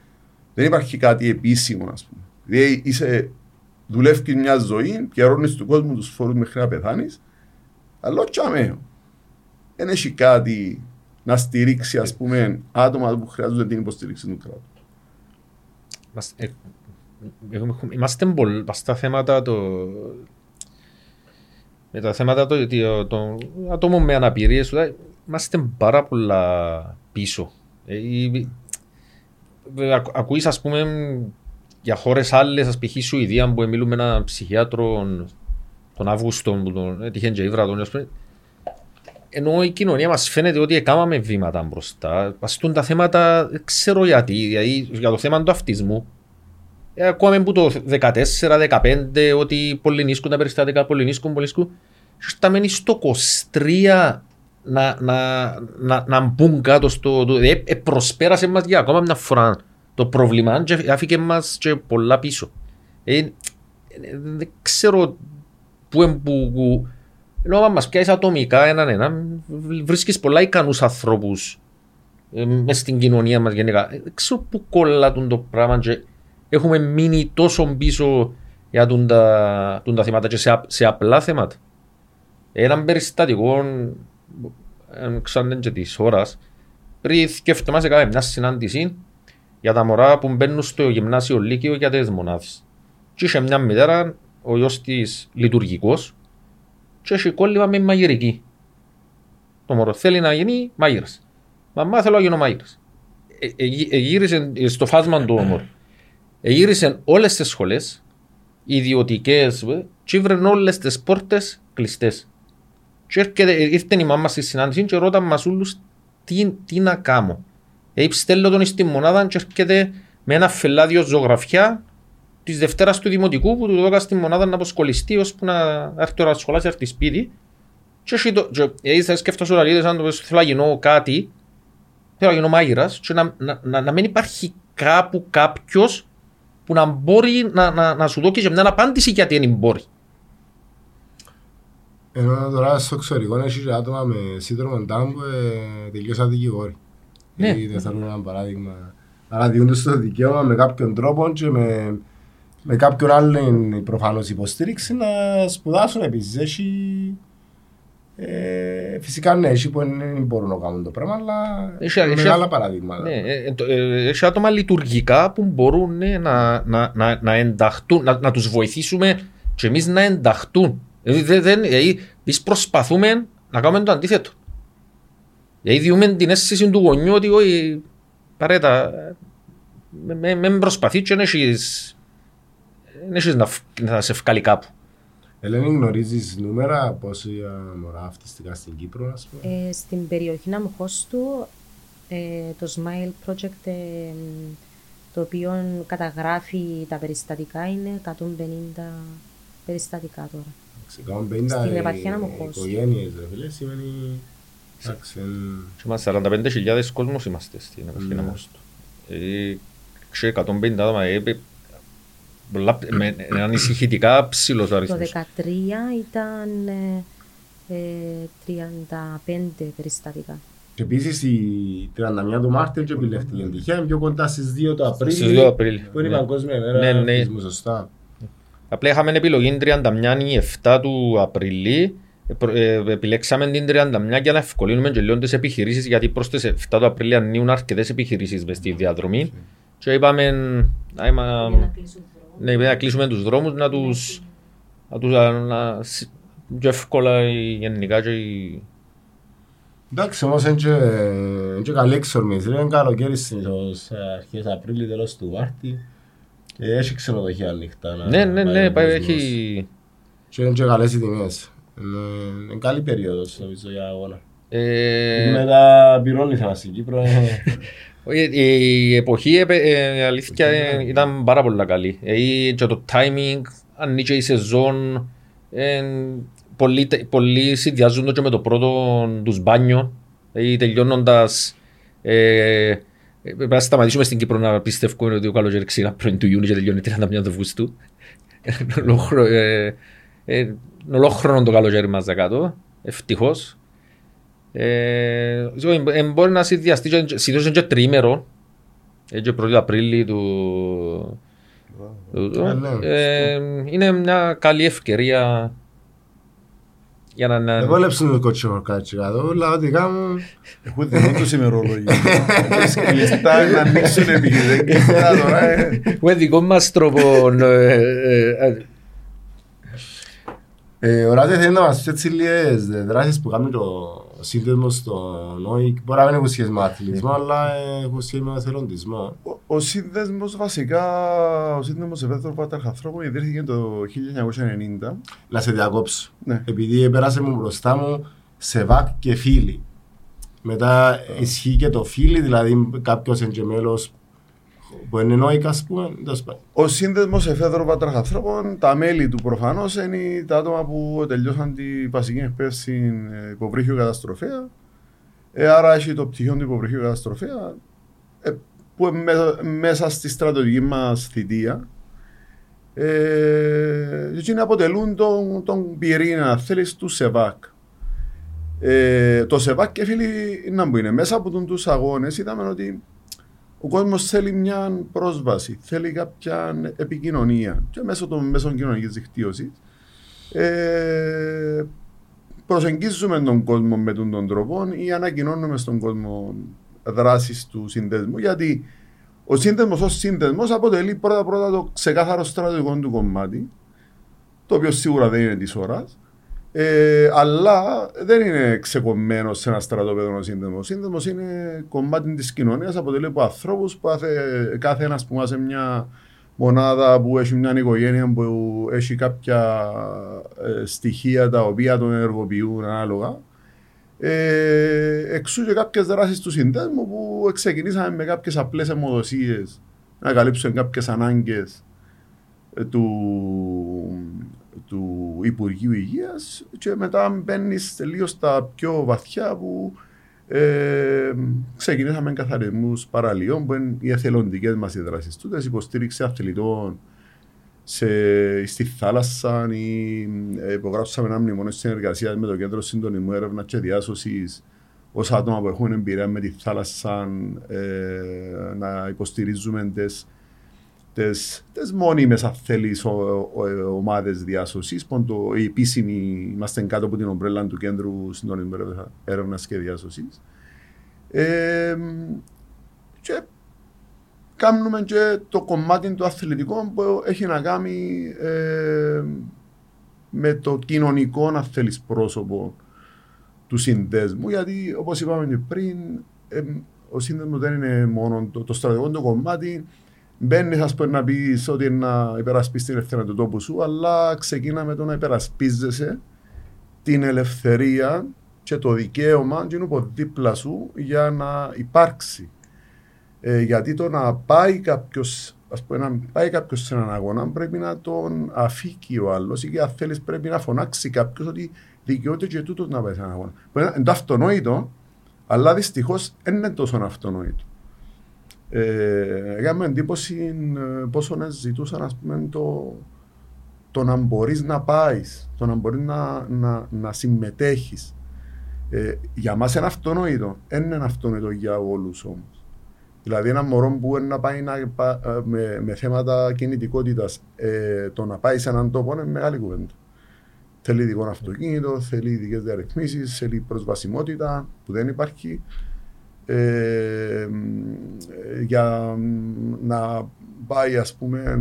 Δεν υπάρχει κάτι επίσημο, ας πούμε. Δηλαδή είσαι, δουλεύει μια ζωή, πιερώνεις του κόσμου τους φόρους μέχρι να πεθάνεις. Αλλά όχι αμέσως. Δεν έχει κάτι να στηρίξει ας πούμε, άτομα που χρειάζονται την υποστήριξη του κράτους. Ε, είμαστε πολλά στα θέματα το, με τα θέματα των το, ατόμων με αναπηρίες, είμαστε πάρα πολλά πίσω. Ε, ακούεις ας πούμε για χώρες άλλες, ας π.χ. Σουηδία που μιλούμε με έναν ψυχιάτρο τον Αύγουστο που τον έτυχε και ήβρα τον ενώ η κοινωνία μας φαίνεται ότι έκαναμε βήματα μπροστά. Παστούν τα θέματα, δεν ξέρω γιατί, δηλαδή για το θέμα του αυτισμού. Ε, ακούμε που το 14-15 ότι πολυνίσκουν τα περιστατικά, πολυνίσκουν, πολυνίσκουν θα μένει στο 23 να, να, να, να μπουν κάτω στο... Ε, ε, προσπέρασε μας για ακόμα μια φορά το πρόβλημα και άφηκε μας και πολλά πίσω. Ε, ε, δεν ξέρω πού εμπού... Ενώ αν μας πιάσεις ατομικά έναν έναν, βρίσκεις πολλά ικανούς ανθρώπους ε, μες στην κοινωνία μας γενικά. Δεν ξέρω πού κολλά το πράγμα και έχουμε μείνει τόσο πίσω για τα, τα θέματα και σε, σε απλά θέματα. Έναν περιστατικό, ξέρετε και της ώρας, πριν σκέφτομαι σε κάποια μια συνάντηση για τα μωρά που μπαίνουν στο γυμνάσιο Λύκειο για τις μονάδες. Και είχε μια μητέρα, ο γιος της λειτουργικός, και είχε κόλλημα με μαγειρική. Το μωρό θέλει να γίνει μάγειρας. Μαμά θέλω να γίνω μάγειρας. Εγύρισε στο φάσμα του όμορ. Εγύρισε όλες τις σχολές, ιδιωτικές, και ήβρεν όλες τις πόρτες κλειστές. Και έρχεται, ήρθε η μάμα στη συνάντηση και ρώτα μας όλους τι, τι να κάνω. Έτσι στέλνω τον στη μονάδα και έρχεται με ένα φελάδιο ζωγραφιά της Δευτέρας του Δημοτικού που του δώκας στη μονάδα να αποσκολιστεί ώσπου να έρθει τώρα σχολά και έρθει σπίτι. Και έτσι το, θα σκέφτομαι όλα αν το θέλω να γίνω κάτι, θέλω να γίνω μάγειρας και να, να, να, να μην υπάρχει κάπου κάποιος που να μπορεί να, να, να σου δώσει και μια απάντηση γιατί δεν μπορεί. Ενώ τώρα στο εξωτερικό έχει και άτομα με σύνδρομο Down που ε, τελειώσαν δικηγόροι. Ναι. Ή δεν θέλω ένα παράδειγμα. Άρα διούνται στο δικαίωμα με κάποιον τρόπο και με, με κάποιον άλλον προφανώς υποστήριξη να σπουδάσουν επίσης. Έχει, ε, φυσικά ναι, έχει που δεν μπορούν να κάνουν το πράγμα, αλλά Έχει- έχει, έχει- μεγάλα παραδείγματα. Ναι, ε, ε, το- ε, έχει άτομα λειτουργικά που μπορούν ναι, να, να, να, να ενταχτούν, να, να τους βοηθήσουμε και εμείς να ενταχτούν. Δηλαδή, δεν, δεν, δηλαδή, εμείς προσπαθούμε να κάνουμε το αντίθετο. Δηλαδή διούμε την αίσθηση του γονιού ότι όχι, παρέτα, με, με, με προσπαθεί και δεν έχεις, δεν έχεις να, φ- να σε βγάλει κάπου. Ελένη, γνωρίζεις νούμερα πόσα μωρά αυτιστικά στην Κύπρο, ας πούμε; Ε, στην περιοχή Ναμοχώστου ε, το Smile Project ε, μ, το οποίο καταγράφει τα περιστατικά είναι 150 περιστατικά τώρα. Ξεκάμουν 50 Στην ε, επαρχία Ναμοχώστου. οικογένειες, ρε φίλε, σημαίνει... Εντάξει, εν- Και είμαστε 45.000 κόσμος είμαστε στην επαρχία Ναι. Ναμόστου. Ε, ξέρω 150 άτομα, ε, ε, πολλά- με με ανησυχητικά ψηλός Το αριθμός. 2013 ήταν ε, ε, 35 περιστατικά. Και επίσης η 31 του Μάρτιου και επιλέχθηκε τυχαία, πιο κοντά στις 2 του Απρίλη. Στις 2 Απρίλη, Που είναι η ναι. Παγκόσμια Ναι, ημέρα ναι. αυτισμού, σωστά. Απλά είχαμε επιλογή 31 ή 7 του Απριλή. Ε, προ- ε, επιλέξαμε την 31 για να ευκολύνουμε και λίγο τις επιχειρήσεις γιατί προς τις 7 του Απριλή ανοίγουν αρκετές επιχειρήσεις μες στη διαδρομή και είπαμε να, είμα- ναι, να κλείσουμε τους δρόμους να τους, να τους να, να, σ- πιο εύκολα η- γενικά και η- Εντάξει, όμως είναι και, είναι και καλή εξορμήση. Είναι καλοκαίρι συνήθως ε, αρχές Απρίλη, τέλος του Μάρτη. Και έχει ξενοδοχεία ανοιχτά. να Ναι, ναι, πάει ναι, ο πάει, κόσμος. έχει... Και είναι και καλές οι τιμές. Είναι, είναι καλή περίοδος νομίζω για αγώνα. Ε, Μετά πυρώνει θέμα στην Κύπρο. <laughs> ε, όχι, η εποχή ε, ε, αλήθεια ε, ήταν πάρα πολύ καλή. Ε, και το timing, ανοίγει η σεζόν, ε, πολλοί, τε- πολλοί συνδυάζονται και με το πρώτο τους μπάνιο. Ε, τελειώνοντας, ε, ε, πρέπει να σταματήσουμε στην Κύπρο να πιστεύουμε ότι ο καλοκαίρι ξεκινά πρώην του Ιούνιου και τελειώνει 31 του Αυγούστου. Είναι ολόχρο- ε, ε, είναι ολόχρονο το καλοκαίρι μας κάτω, ευτυχώς. Ε, so, ε, ε, μπορεί να συνδυαστεί, και- συνήθως είναι και τριήμερο, ε, και 1η Απρίλη του... του- Ε, ναι. ε, είναι μια καλή ευκαιρία για να... να- Εγώ λέψουν το κότσο χορκάτσι κάτω, αλλά ό,τι κάνουν... Έχουν δικό τους ημερολόγιο. Έχουν σκλειστά να ανοίξουν επιχειρήσεις. Και τώρα, ε, Με δικό μας τρόπο... ε, ε, ε, Ε, ο Ράζε θέλει να μας πει έτσι λίγες δράσεις που κάνει το σύνδεσμο στο ΝΟΙΚ. Μπορεί να μην έχουν σχέση με αθλητισμό, αλλά ε, έχουν σχέση με εθελοντισμό. ο- Ο σύνδεσμος βασικά, ο σύνδεσμος Ευέθρου Παταρχαθρώπων ιδρύθηκε το 1990. Να σε διακόψω. Ναι. Επειδή πέρασε μου μπροστά μου ΣΕΒΑΚ και φίλοι. Μετά ισχύει και το φίλοι, δηλαδή κάποιος είναι και μέλος που είναι ΝΟΙΚ, ας πούμε. τέλος πάντων. Ο σύνδεσμος Εφέδρου Πατραχαθρώπων, τα μέλη του προφανώς είναι τα άτομα που τελειώσαν τη βασική εκπαίδευση ε, υποβρύχιο καταστροφέα. Ε, άρα έχει το πτυχίο του υποβρύχιου καταστροφέα ε, που είναι μέσα, μέσα στη στρατηγική μας θητεία. Ε, και εκείνοι αποτελούν τον, τον πυρήνα, αν θέλεις, του ΣΕΒΑΚ. Ε, το ΣΕΒΑΚ και φίλοι να που είναι μέσα από τον, τους αγώνες είδαμε ότι ο κόσμος θέλει μια πρόσβαση, θέλει κάποια επικοινωνία και μέσω των μέσων κοινωνικής δικτύωσης ε, προσεγγίζουμε τον κόσμο με τον, τον τρόπο ή ανακοινώνουμε στον κόσμο δράσεις του συνδέσμου γιατί ο σύνδεσμος ως σύνδεσμος αποτελεί πρώτα πρώτα το ξεκάθαρο στρατηγικό του κομμάτι το οποίο σίγουρα δεν είναι της ώρας ε, αλλά δεν είναι ξεκομμένο σε ένα στρατόπεδο ο σύνδεσμο. Ο σύνδεσμο είναι κομμάτι της κοινωνίας, αποτελεί από ανθρώπους που κάθε, κάθε ένας που σε μια μονάδα που έχει μια οικογένεια που έχει κάποια ε, στοιχεία τα οποία τον ενεργοποιούν ανάλογα. Ε, εξού και κάποιες δράσεις του συνδέσμου που ξεκινήσαμε με κάποιες απλές αιμοδοσίες να καλύψουν κάποιες ανάγκες του, του Υπουργείου Υγείας και μετά μπαίνεις τελείως στα πιο βαθιά που Ε, ξεκινήσαμε καθαρισμούς παραλίων που είναι οι εθελοντικές μας οι δράσει του, υποστήριξη αθλητών σε, στη θάλασσα ή ε, υπογράψαμε ένα μνημόνιο συνεργασίας με το Κέντρο Συντονισμού Έρευνας και Διάσωσης ως άτομα που έχουν εμπειρία με τη θάλασσα ε, να υποστηρίζουμε τις, τις, τις μόνιμες αν θέλεις ομάδες διάσωσης που οι επίσημοι είμαστε κάτω από την ομπρέλα του Κέντρου Συντονισμού Έρευνας και Διάσωσης ε, και κάνουμε και το κομμάτι του αθλητικού που έχει να κάνει ε, με το κοινωνικό, αν θέλεις, πρόσωπο του συνδέσμου. Γιατί, όπως είπαμε και πριν, ε, ο σύνδεσμος δεν είναι μόνο το, το στρατηγικό το κομμάτι. Μπαίνει, α πούμε, να πεις ότι είναι να υπερασπίσει την ελευθερία του τόπου σου, αλλά ξεκίνα με το να υπερασπίζεσαι την ελευθερία και το δικαίωμα του δίπλα σου για να υπάρξει ε, γιατί το να πάει κάποιος ας πούμε, να πάει κάποιος σε έναν αγώνα πρέπει να τον αφήκει ο άλλος ή αν θέλεις πρέπει να φωνάξει κάποιος ότι δικαιούται και τούτος να πάει σε έναν αγώνα. Είναι το αυτονόητο, αλλά δυστυχώς δεν είναι τόσο αυτονόητο. Ε, Έκαμε εντύπωση ε, πόσο να ζητούσαν ας πούμε, το, το να μπορείς να πάεις, το να μπορείς να, να, να συμμετέχεις. Ε, για μας είναι αυτονόητο. Δεν είναι αυτονόητο για όλους όμως. Δηλαδή, ένα μωρό που μπορεί να πάει να, ε, με, με θέματα κινητικότητας, ε, το να πάει σε έναν τόπο είναι μεγάλη κουβέντα. Θέλει ειδικό αυτοκίνητο, θέλει ειδικές διαρρυθμίσεις, θέλει προσβασιμότητα που δεν υπάρχει. Ε, για να πάει, ας πούμε,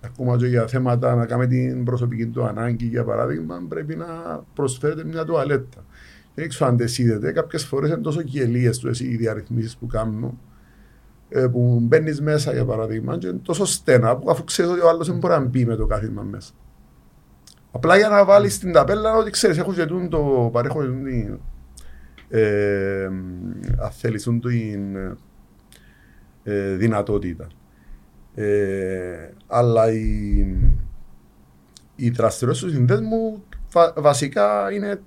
ακόμα και για θέματα να κάνει την προσωπική του ανάγκη, για παράδειγμα, πρέπει να προσφέρεται μια τουαλέτα. Δεν ξέρω αν τεσίδετε, κάποιες φορές είναι τόσο γελίες οι διαρρυθμίσεις που κάνουν ε, που μπαίνεις μέσα για παράδειγμα και είναι τόσο στενά που αφού ξέρεις ότι ο άλλος δεν μπορεί να μπει με το κάθισμα μέσα. Απλά για να βάλεις την ταπέλα ότι ξέρεις, έχω ζητούν το παρέχω την. Ε, αν θέλεις, την ε, δυνατότητα. Ε, αλλά η, η δραστηριότητα του συνδέσμου βασικά είναι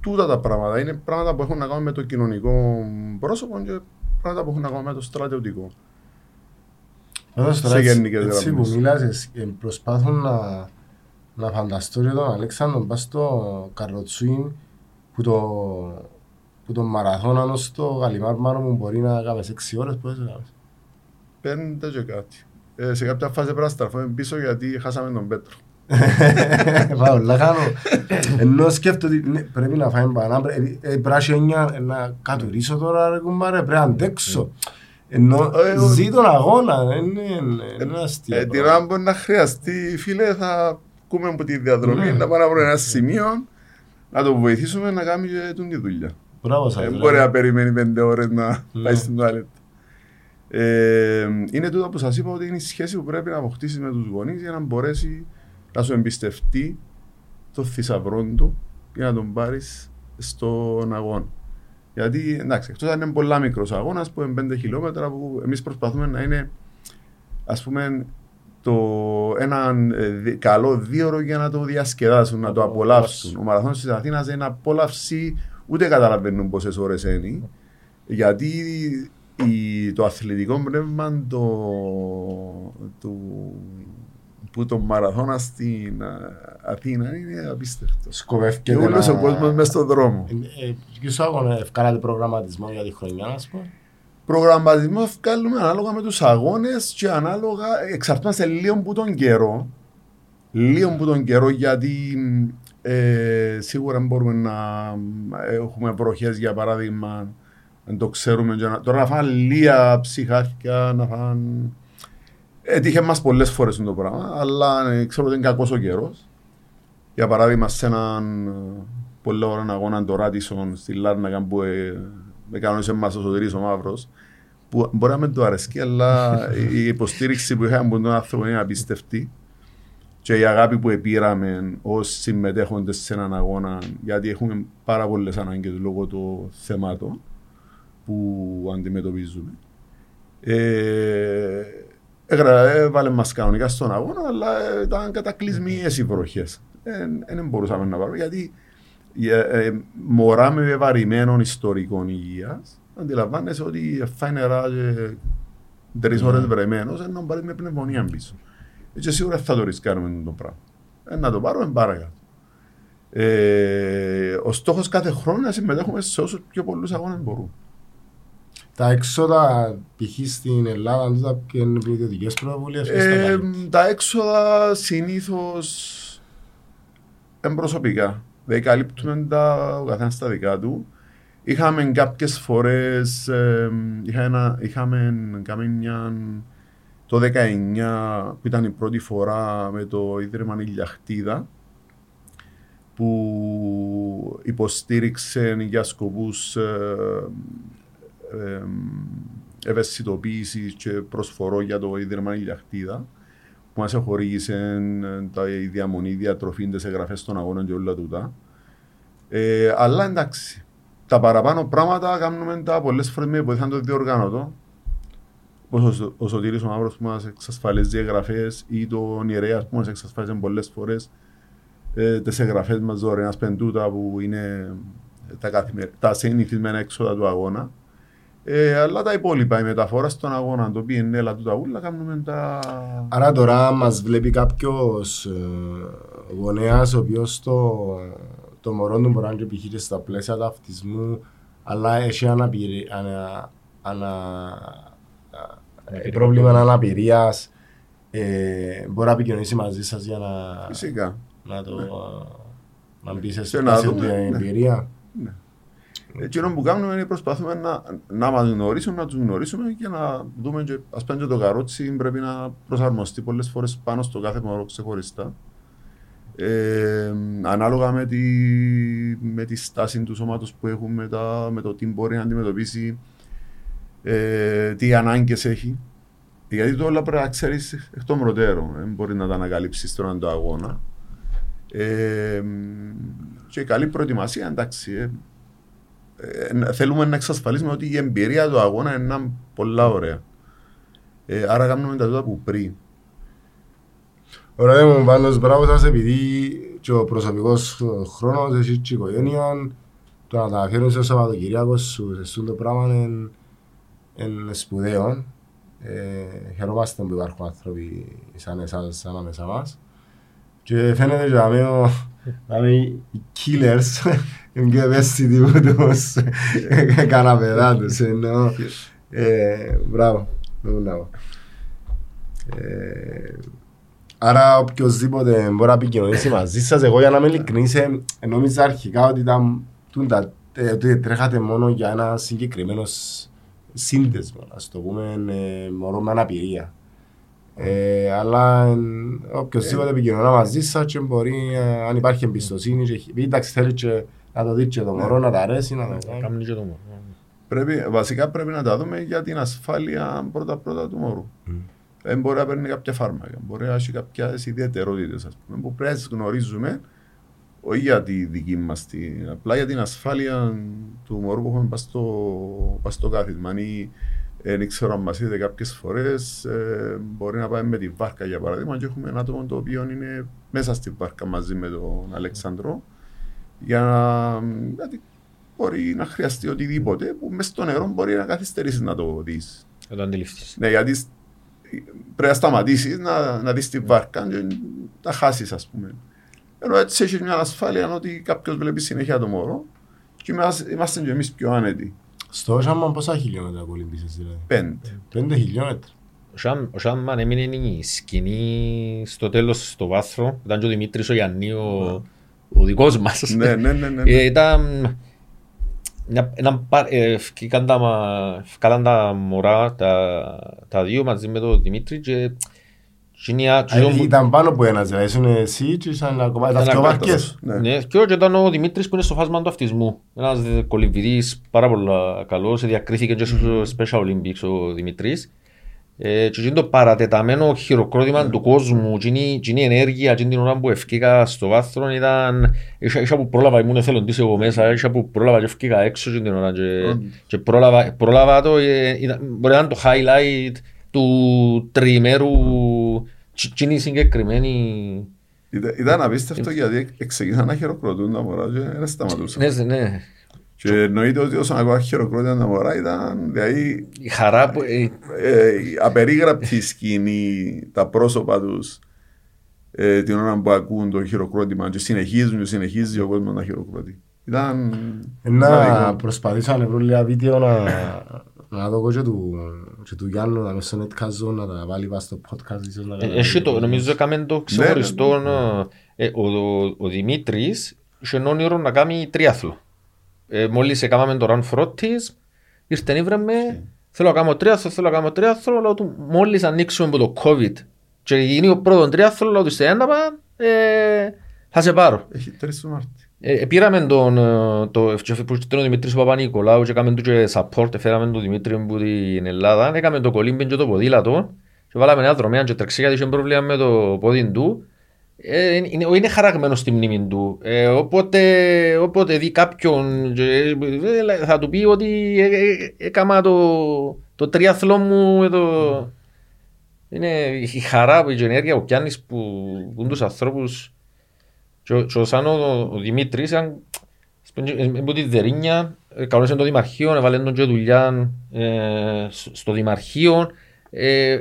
τούτα τα πράγματα. Είναι πράγματα που έχουν να κάνουν με το κοινωνικό πρόσωπο και πράγματα που έχουν να κάνουν με το στρατιωτικό. Εδώ σε γενικές γραμμές. Έτσι που μιλάς, προσπάθουν να, να φανταστώ και τον Αλέξανδρο πας στο καροτσούιν που το, που το μαραθώνανο στο Γαλιμάρ μάρο μου μπορεί να κάνεις 6 ώρες, πόσες κάνεις. Πέντε και κάτι. Ε, σε κάποια φάση πρέπει να στραφούμε πίσω γιατί χάσαμε τον Πέτρο. <laughs> Πάω, λαχάνω. Ενώ σκέφτομαι ότι ναι, πρέπει να φάμε πανά, πρέπει να κατουρίσω τώρα, ρε κουμπάρε, πρέπει να αντέξω. Ενώ ε, ζει τον αγώνα, δεν είναι αστείο. Ε, την ώρα μπορεί να χρειαστεί, φίλε, θα κούμε από τη διαδρομή, ναι. να πάμε να βρούμε ένα σημείο, να το βοηθήσουμε να κάνει και τη δουλειά. Μπράβο σας. Δεν μπορεί να περιμένει πέντε ώρες να ναι. πάει στην τουαλέτα. Είναι τούτο που σας είπα ότι είναι η σχέση που πρέπει να αποκτήσεις με τους γονείς για να μπορέσει να σου εμπιστευτεί το θησαυρό του για να τον πάρεις στον αγώνα. Γιατί εντάξει, εκτός αν είναι πολλά μικρός αγώνας που είναι 5 χιλιόμετρα που εμείς προσπαθούμε να είναι ας πούμε το, ένα ε, καλό δύο για να το διασκεδάσουν, να το απολαύσουν. Ο μαραθώνιο της Αθήνας είναι απόλαυση, ούτε καταλαβαίνουν πόσες ώρες είναι. Γιατί η, το αθλητικό πνεύμα το, του που το μαραθώνα στην Αθήνα είναι απίστευτο. Σκοπεύκεται και όλος ο κόσμος μέσα στον δρόμο. Ε, ε, ποιος αγώνα ευκάλατε προγραμματισμό για τη χρονιά, ας πούμε; Προγραμματισμό ευκάλουμε ανάλογα με τους αγώνες και ανάλογα εξαρτώμαστε λίγο που τον καιρό. Λίγο που τον καιρό γιατί ε, σίγουρα μπορούμε να έχουμε βροχές για παράδειγμα αν το ξέρουμε. Τώρα να φάνε λίγα ψυχάθηκα, να φάνε Έτυχε μας πολλές φορές το πράγμα, αλλά ε, ξέρω ότι είναι κακός ο καιρός. Για παράδειγμα, σε έναν ε, πολύ ωραίο αγώνα το Ράτισον στη Λάρνακα που ε, με κανόνισε μας ο Σωτηρής ο Μαύρος, που μπορεί να μην το αρέσει, αλλά η υποστήριξη που είχαμε από τον άνθρωπο είναι απίστευτη και η αγάπη που επήραμε ως συμμετέχοντες σε έναν αγώνα, γιατί έχουμε πάρα πολλές ανάγκες λόγω του θεμάτων που αντιμετωπίζουμε. Ε, Έβαλε μας κανονικά στον αγώνα, αλλά ήταν κατακλυσμίες οι βροχές. Δεν μπορούσαμε να πάρουμε, γιατί ε, ε, μωρά με βεβαρημένων ιστορικών υγείας, αντιλαμβάνεσαι ότι φάει νερά και τρεις ώρες βρεμένος, ενώ πάρει με πνευμονία πίσω. Έτσι σίγουρα θα το ρισκάρουμε το πράγμα. Ε, να το πάρουμε παρακάτω. Ε, ο στόχος κάθε χρόνο είναι να συμμετέχουμε σε όσους πιο πολλούς αγώνες μπορούμε. Τα έξοδα π.χ. στην Ελλάδα τούτα και είναι από ιδιωτικές πρωτοβουλίες. πώς τα Ε, καλύπτει; τα έξοδα συνήθως εμπροσωπικά. Δεν καλύπτουμε τα, ο καθένας τα δικά του. Είχαμε κάποιες φορές. είχα είχαμε κάνει μια. Το 19 που ήταν η πρώτη φορά με το Ίδρυμα Ηλιαχτίδα που υποστήριξε για σκοπούς ε, ε, ευαισθητοποίησης και προσφορώ για το Ίδρυμα Ηλιαχτίδα που μας χορήγησε τα, η διαμονή, η διατροφή, τις εγγραφές των αγώνων και όλα τούτα. Ε, αλλά εντάξει, τα παραπάνω πράγματα κάνουμε τα πολλές φορές με βοηθάν το διοργάνωτο. Όπως ο, ο Σωτήρης ο Μαύρος που μας εξασφαλίζει εγγραφές ή το Ιερέας που μας εξασφάλιζε πολλές φορές ε, τις εγγραφές μας δωρεάν σπεντούτα που είναι τα, καθημερι... τα συνηθισμένα έξοδα του αγώνα. Ε, αλλά τα υπόλοιπα, η μεταφορά στον αγώνα, το PNL, έλα του τα ούλα, κάνουμε τα... Άρα τώρα μας βλέπει κάποιος ε, γονέας ο οποίος το, το μωρό του μπορεί να είναι επιχείρηση στα πλαίσια ταυτισμού αλλά έχει αναπηρία, ανα, ανα, ε, πρόβλημα αναπηρίας ε, μπορεί να επικοινωνήσει μαζί σας για να, Φυσικά. να το να μπεις σε Και να σχέση με δούμε, την ναι. εμπειρία. Εκείνο που κάνουμε είναι προσπαθούμε να, να μας γνωρίσουμε, να τους γνωρίσουμε και να δούμε και, ας πούμε και το καρότσι πρέπει να προσαρμοστεί πολλές φορές πάνω στο κάθε μωρό ξεχωριστά. Ε, ανάλογα με τη, με τη στάση του σώματος που έχουμε, τα, με το τι μπορεί να αντιμετωπίσει, ε, τι ανάγκες έχει. Γιατί το όλα πρέπει να ξέρεις εκ των προτέρων. Δεν μπορεί να τα ανακαλύψεις τώρα το αγώνα. Ε, και καλή προετοιμασία, εντάξει. Ε, ε, θέλουμε να εξασφαλίσουμε ότι η εμπειρία του αγώνα είναι ένα πολλά ωραία. Ε, άρα κάνουμε τα τούτα που πριν. Ωραία μου πάντως μπράβο σας επειδή και ο προσωπικός χρόνος εσύ και η οικογένεια το να τα φέρουν στο Σαββατοκυριακός σου σε αυτό το πράγμα είναι, είναι σπουδαίο. Ε, χαιρόμαστε που υπάρχουν άνθρωποι σαν εσάς ανάμεσα μας και φαίνεται και να μην ο- να μην οι killers <laughs> είναι πιο ευαίσθητοι που τους <laughs> καναπεδά τους ενώ ε, μπράβο, δεν μπορώ να πω. Ε, Άρα οποιοςδήποτε μπορεί να επικοινωνήσει μαζί σας, εγώ για να είμαι ειλικρινής, ε, νόμιζα αρχικά ότι, ήταν, τούν τα- ε, ότι τρέχατε μόνο για ένα συγκεκριμένο σ- σύνδεσμο, ας το πούμε, ε, μωρό με αναπηρία. Ε, αλλά ε, οποιοςδήποτε επικοινωνά μαζί σας και μπορεί, ε, αν υπάρχει εμπιστοσύνη, και, επειδή, εντάξει θέλει και να το δει και το μωρό, να τα αρέσει, να το κάνει. Κάμνει και το μόνο. Πρέπει, βασικά πρέπει να τα δούμε για την ασφάλεια πρώτα-πρώτα του μωρού. Δεν μπορεί να παίρνει κάποια φάρμακα, μπορεί να έχει κάποιες ιδιαιτερότητες που πρέπει να τις γνωρίζουμε, όχι για τη δική μας, απλά για την ασφάλεια του μωρού που έχουμε πάει στο, πάει στο κάθισμα. Αν ή, ε, δεν ξέρω αν μας είδε κάποιες φορές, ε, μπορεί να πάμε με τη βάρκα για παράδειγμα και έχουμε ένα άτομο το οποίο είναι μέσα στη βάρκα μαζί με τον Αλεξάνδρο για να. Γιατί μπορεί να χρειαστεί οτιδήποτε που μέσα στο νερό μπορεί να καθυστερήσεις να το δεις. Θα το αντιληφθείς. Ναι, γιατί σ- πρέπει να σταματήσεις να, να δεις τη βάρκα και να χάσεις, ας πούμε. Ενώ έτσι έχεις μια ασφάλεια ότι κάποιος βλέπει συνέχεια το μωρό και είμαστε, είμαστε και εμείς πιο άνετοι. Στο Όσαμαν πόσα χιλιόμετρα κολυμπήσες δηλαδή; Πέντε. Πέντε χιλιόμετρα. Ο Σαν- Ο Σάμμαν έμεινε η σκηνή στο τέλος στο βάθρο. Ήταν και ο Δημήτρης ο Γιάννη, ο, ο δικός μας. ναι, ναι, ναι. ναι. Ε, Ήταν... μια- Έναν πα- ε, ευκήκαν τα, μα- ευκάλαν τα μωρά, τα, τα δύο μαζί με τον Δημήτρη και εκείνη η α- Ε, Ήταν πάνω από ένας, δηλαδή ήσουν εσύ και ήσαν ακόμα τα Ήταν δυο κάτω. βάρκες. Ναι. Ναι, και όχι, ήταν ο Δημήτρης που είναι στο φάσμα του αυτισμού. Ένας δε- κολυμβητής πάρα πολλά καλός, διακρίθηκε και στο Special Olympics ο Δημήτρης. Ε, και εκείνο το παρατεταμένο χειροκρότημα του κόσμου, εκείνη εκείνη η ενέργεια, εκείνη την ώρα που ευκήκα στο βάθρο ήταν... Είχα, είχα που πρόλαβα, ήμουν εθελοντής εγώ μέσα, είχα που πρόλαβα και ευκήκα έξω εκείνη την ώρα και, Όντως. και πρόλαβα, πρόλαβα το, ε, ήταν, μπορεί να είναι το highlight του τριημέρου, εκείνη η συγκεκριμένη Ήταν, ήταν απίστευτο γιατί ξεκίνησαν να χειροκροτούν τα μωρά και δεν σταματούσαν. Ναι, ναι. Και εννοείται ότι όσον ακόμα χειροκρότησαν τα μωρά ήταν δηλαδή, Η χαρά που... ε, ε, απερίγραπτη σκηνή, τα πρόσωπα τους ε, την ώρα που ακούν το χειροκρότημα και συνεχίζουν και συνεχίζει ο κόσμος να χειροκροτεί. Ήταν Να μοναδικό. προσπαθήσω να βρω λίγα βίντεο να, να δω εγώ και του, και του Γιάννου να μέσα στο netcast να τα βάλει πάνω στο podcast ίσως να Ε, καταλάβει. Έχει το, νομίζω έκαμε το ξεχωριστό. ε, ο, ο, ο Δημήτρης είχε ένα όνειρο να κάνει τριάθλο. Ε, μόλις έκαναμε το run for της, ήρθε ήβρε με, θέλω να κάνω τριάθλο, θέλω να κάνω τριάθλο, λέω του μόλις ανοίξουμε από το COVID και γίνει ο πρώτος τριάθλος, λέω του σε ένα πα, ε, θα σε πάρω. Έχει τρεις του Μάρτη. Ε, πήραμε τον, ε, το, και που ήταν ο Δημήτρης Παπα-Νικολάου και έκαμε του και support, φέραμε τον Δημήτρη από την Ελλάδα, έκαμε το κολύμπιν και το ποδήλατο και βάλαμε ένα δρομέα και τρεξί γιατί είχε πρόβλημα με το πόδι του. Ε, είναι, είναι χαραγμένος στη μνήμη του. Ε, οπότε, όποτε δει κάποιον και, ε, θα του πει ότι ε, ε, έκανα το, το τριάθλο μου με το... Είναι η χαρά, η ενέργεια που πιάνεις που, που τους ανθρώπους και, ο- και ο σαν ο, ο Δημήτρης ήταν από τη Δερίνια, ε, καλώς το Δημαρχείο, έβαλε τον και δουλειά ε, σ- στο Δημαρχείο. Ε,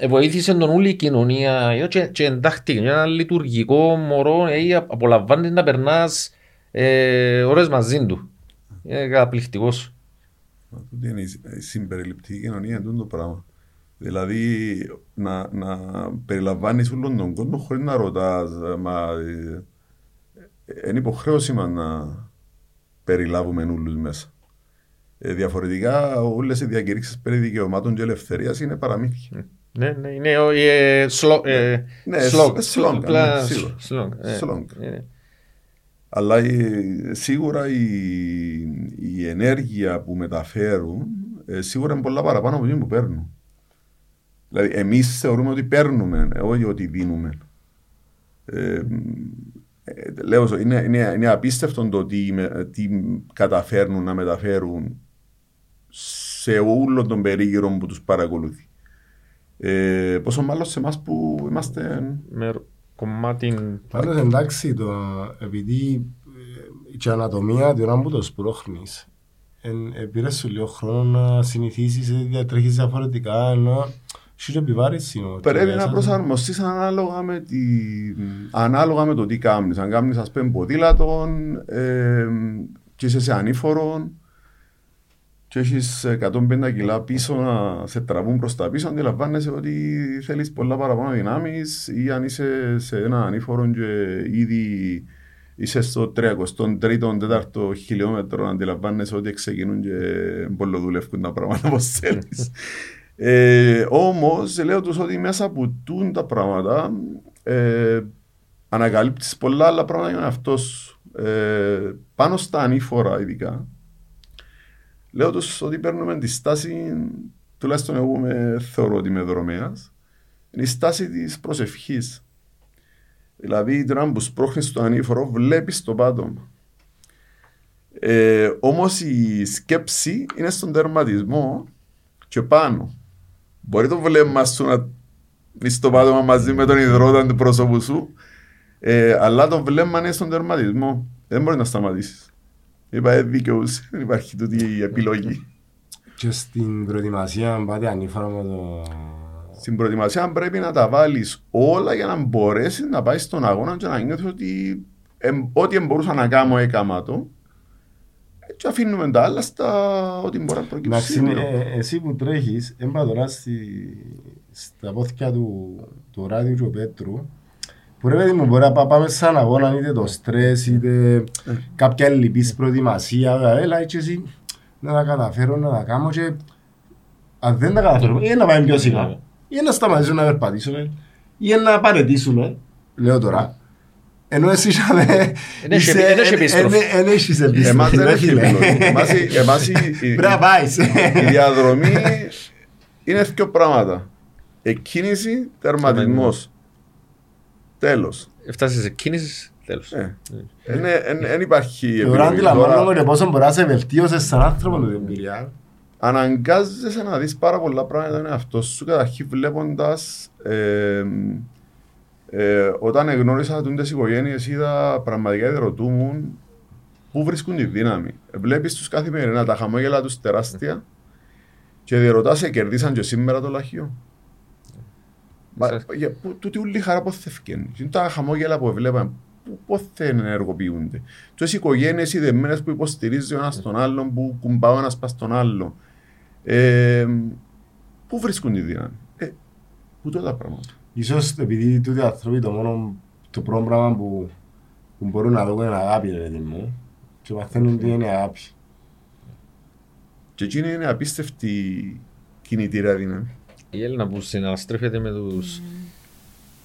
ε, βοήθησε τον όλη η κοινωνία ε, και, και εντάχθηκε. Είναι ένα λειτουργικό μωρό, ε, απολαμβάνει να περνάς ε, ώρες μαζί του. Είναι καταπληκτικός. Μα τούτη είναι η η συμπεριληπτική κοινωνία είναι τούτο το πράγμα. Δηλαδή να, να περιλαμβάνεις όλον τον κόσμο χωρίς να ρωτάς. Ε, Μα, ε, ε, είναι υποχρέωση μας να περιλάβουμε όλους μέσα. Ε, διαφορετικά όλες οι διακηρύξεις περί δικαιωμάτων και ελευθερίας είναι παραμύθια. Ναι, ναι, είναι ο- ε, σλο- ε, Ναι, σλόγ, σ- σλόγκαν, απλά ναι, σίγουρα. σλόγκ, ε, Σλόγκ. ε. Αλλά ε, σίγουρα η, η ενέργεια που μεταφέρουν ε, σίγουρα είναι πολλά παραπάνω από εκείνη που παίρνουν. Δηλαδή εμείς θεωρούμε ότι παίρνουμε, ε, όχι ότι δίνουμε. Ε, ε, λέω, σου, είναι, είναι, είναι απίστευτο το τι, με- τι καταφέρνουν να μεταφέρουν σε όλο τον περίγυρο που τους παρακολουθεί. Ε, πόσο μάλλον σε εμάς που είμαστε με κομμάτι Πάντως εντάξει, το, επειδή ε, και η ανατομία την ώρα που το σπρώχνεις, εν, ε, πήρες σου λίγο χρόνο να συνηθίσεις, ε, διατρέχεις διαφορετικά, ενώ έχει και επιβάρηση. ότι Πρέπει μέσα- να προσαρμοστείς ανάλογα με, τη... ανάλογα με το τι κάνεις. Αν κάνεις ας πούμε ποδήλατον ε, και είσαι σε ανήφορο και έχεις 150 κιλά πίσω να σε τραβούν προς τα πίσω αντιλαμβάνεσαι ότι θέλεις πολλά παραπάνω δυνάμεις ή αν είσαι σε ένα ανήφορο και ήδη είσαι στο 33ο-4ο χιλιόμετρο αντιλαμβάνεσαι ότι ξεκινούν και πολλοδουλεύκουν τα πράγματα όπως θέλεις. <laughs> Ε, Όμως, λέω τους ότι μέσα από τούν τα πράγματα ε, ανακαλύπτεις πολλά άλλα πράγματα για τον εαυτό σου. Ε, πάνω στα ανήφορα, ειδικά. Λέω τους ότι παίρνουμε τη στάση, τουλάχιστον εγώ με, θεωρώ ότι είμαι δρομέας, είναι η στάση της προσευχής. Δηλαδή, την ώρα που σπρώχνεις το ανήφορο, βλέπεις το πάτωμα. Ε, Όμως η σκέψη είναι στον τερματισμό και πάνω. Μπορεί το βλέμμα σου να είναι στο πάτωμα μαζί με τον υδρότα του πρόσωπου σου, ε, αλλά το βλέμμα είναι στον τερματισμό. Δεν μπορεί να σταματήσεις. Είπα, ε, δικαιούσε. Δεν υπάρχει τούτη η επιλογή. Και στην προετοιμασία πάτε ανήφορα με το... Στην προετοιμασία πρέπει να τα βάλεις όλα για να μπορέσεις να πάεις στον αγώνα και να νιώθεις ότι εμ, ό,τι μπορούσα να κάνω έκαμα το. Ε, Και αφήνουμε τα άλλα στα ό,τι μπορεί να προκύψει. Εντάξει, ε, εσύ που τρέχεις, έμπα τώρα στη, στα πόθηκια του, του ράδιου του Πέτρου, που ρε παιδί μου μπορεί να πά- πάμε σαν αγώνα είτε το στρες είτε κάποια λυπής προετοιμασία, ε, έλα έτσι εσύ να τα καταφέρω να τα κάνω και αν δεν τα καταφέρω, ή να πάμε πιο σιγά, ή να σταματήσουμε να περπατήσουμε, ή να παρετήσουμε, λέω τώρα. Ενώ εσύ είχαμε... Εν έχει- εν έχει επίστροφη. Εν έχεις Εμάς επίστροφη, δεν ρε έχει φίλε. επιλογή. Εμάς η- εμάς η- η- Πρέπει να πάεις. η διαδρομή είναι δύο πράγματα. Εκκίνηση, τερματισμός. Τέλος. Φτάσει σε κίνηση, τέλος. Ε, Δεν υπάρχει Τώρα επιλογή. αντιλαμβάνομαι Τώρα και πόσο μπορεί να σε βελτίωσε σαν άνθρωπο την εμπειρία. αναγκάζεσαι να δεις πάρα πολλά πράγματα είναι αυτό σου καταρχήν βλέποντας ε, Ε, όταν εγνώρισα τις οικογένειες, είδα πραγματικά διερωτούμουν πού βρίσκουν τη δύναμη. Βλέπεις τους καθημερινά τα χαμόγελα τους τεράστια και διερωτάς σε κερδίσαν και σήμερα το λαχείο. Μα, για, που, τούτη ούλη χαρά πώς θα ευκαινείς. Τα χαμόγελα που βλέπαμε, πώς θα ενεργοποιούνται. Τόσες οικογένειες ιδεμένες που υποστηρίζει ο ένας τον άλλον, που κουμπάω ένας πας τον άλλο. Ε, πού βρίσκουν τη δύναμη. Ε, πού τότε τα πράγματα. Ίσως επειδή τούτοι άνθρωποι το μόνο, το πρώτο πράγμα που, που μπορούν να δουν είναι αγάπη, ρε μου, και μαθαίνουν τι είναι αγάπη. Και εκείνη είναι απίστευτη κινητήρα δύναμη. Η Έλληνα που συναστρέφεται με τους...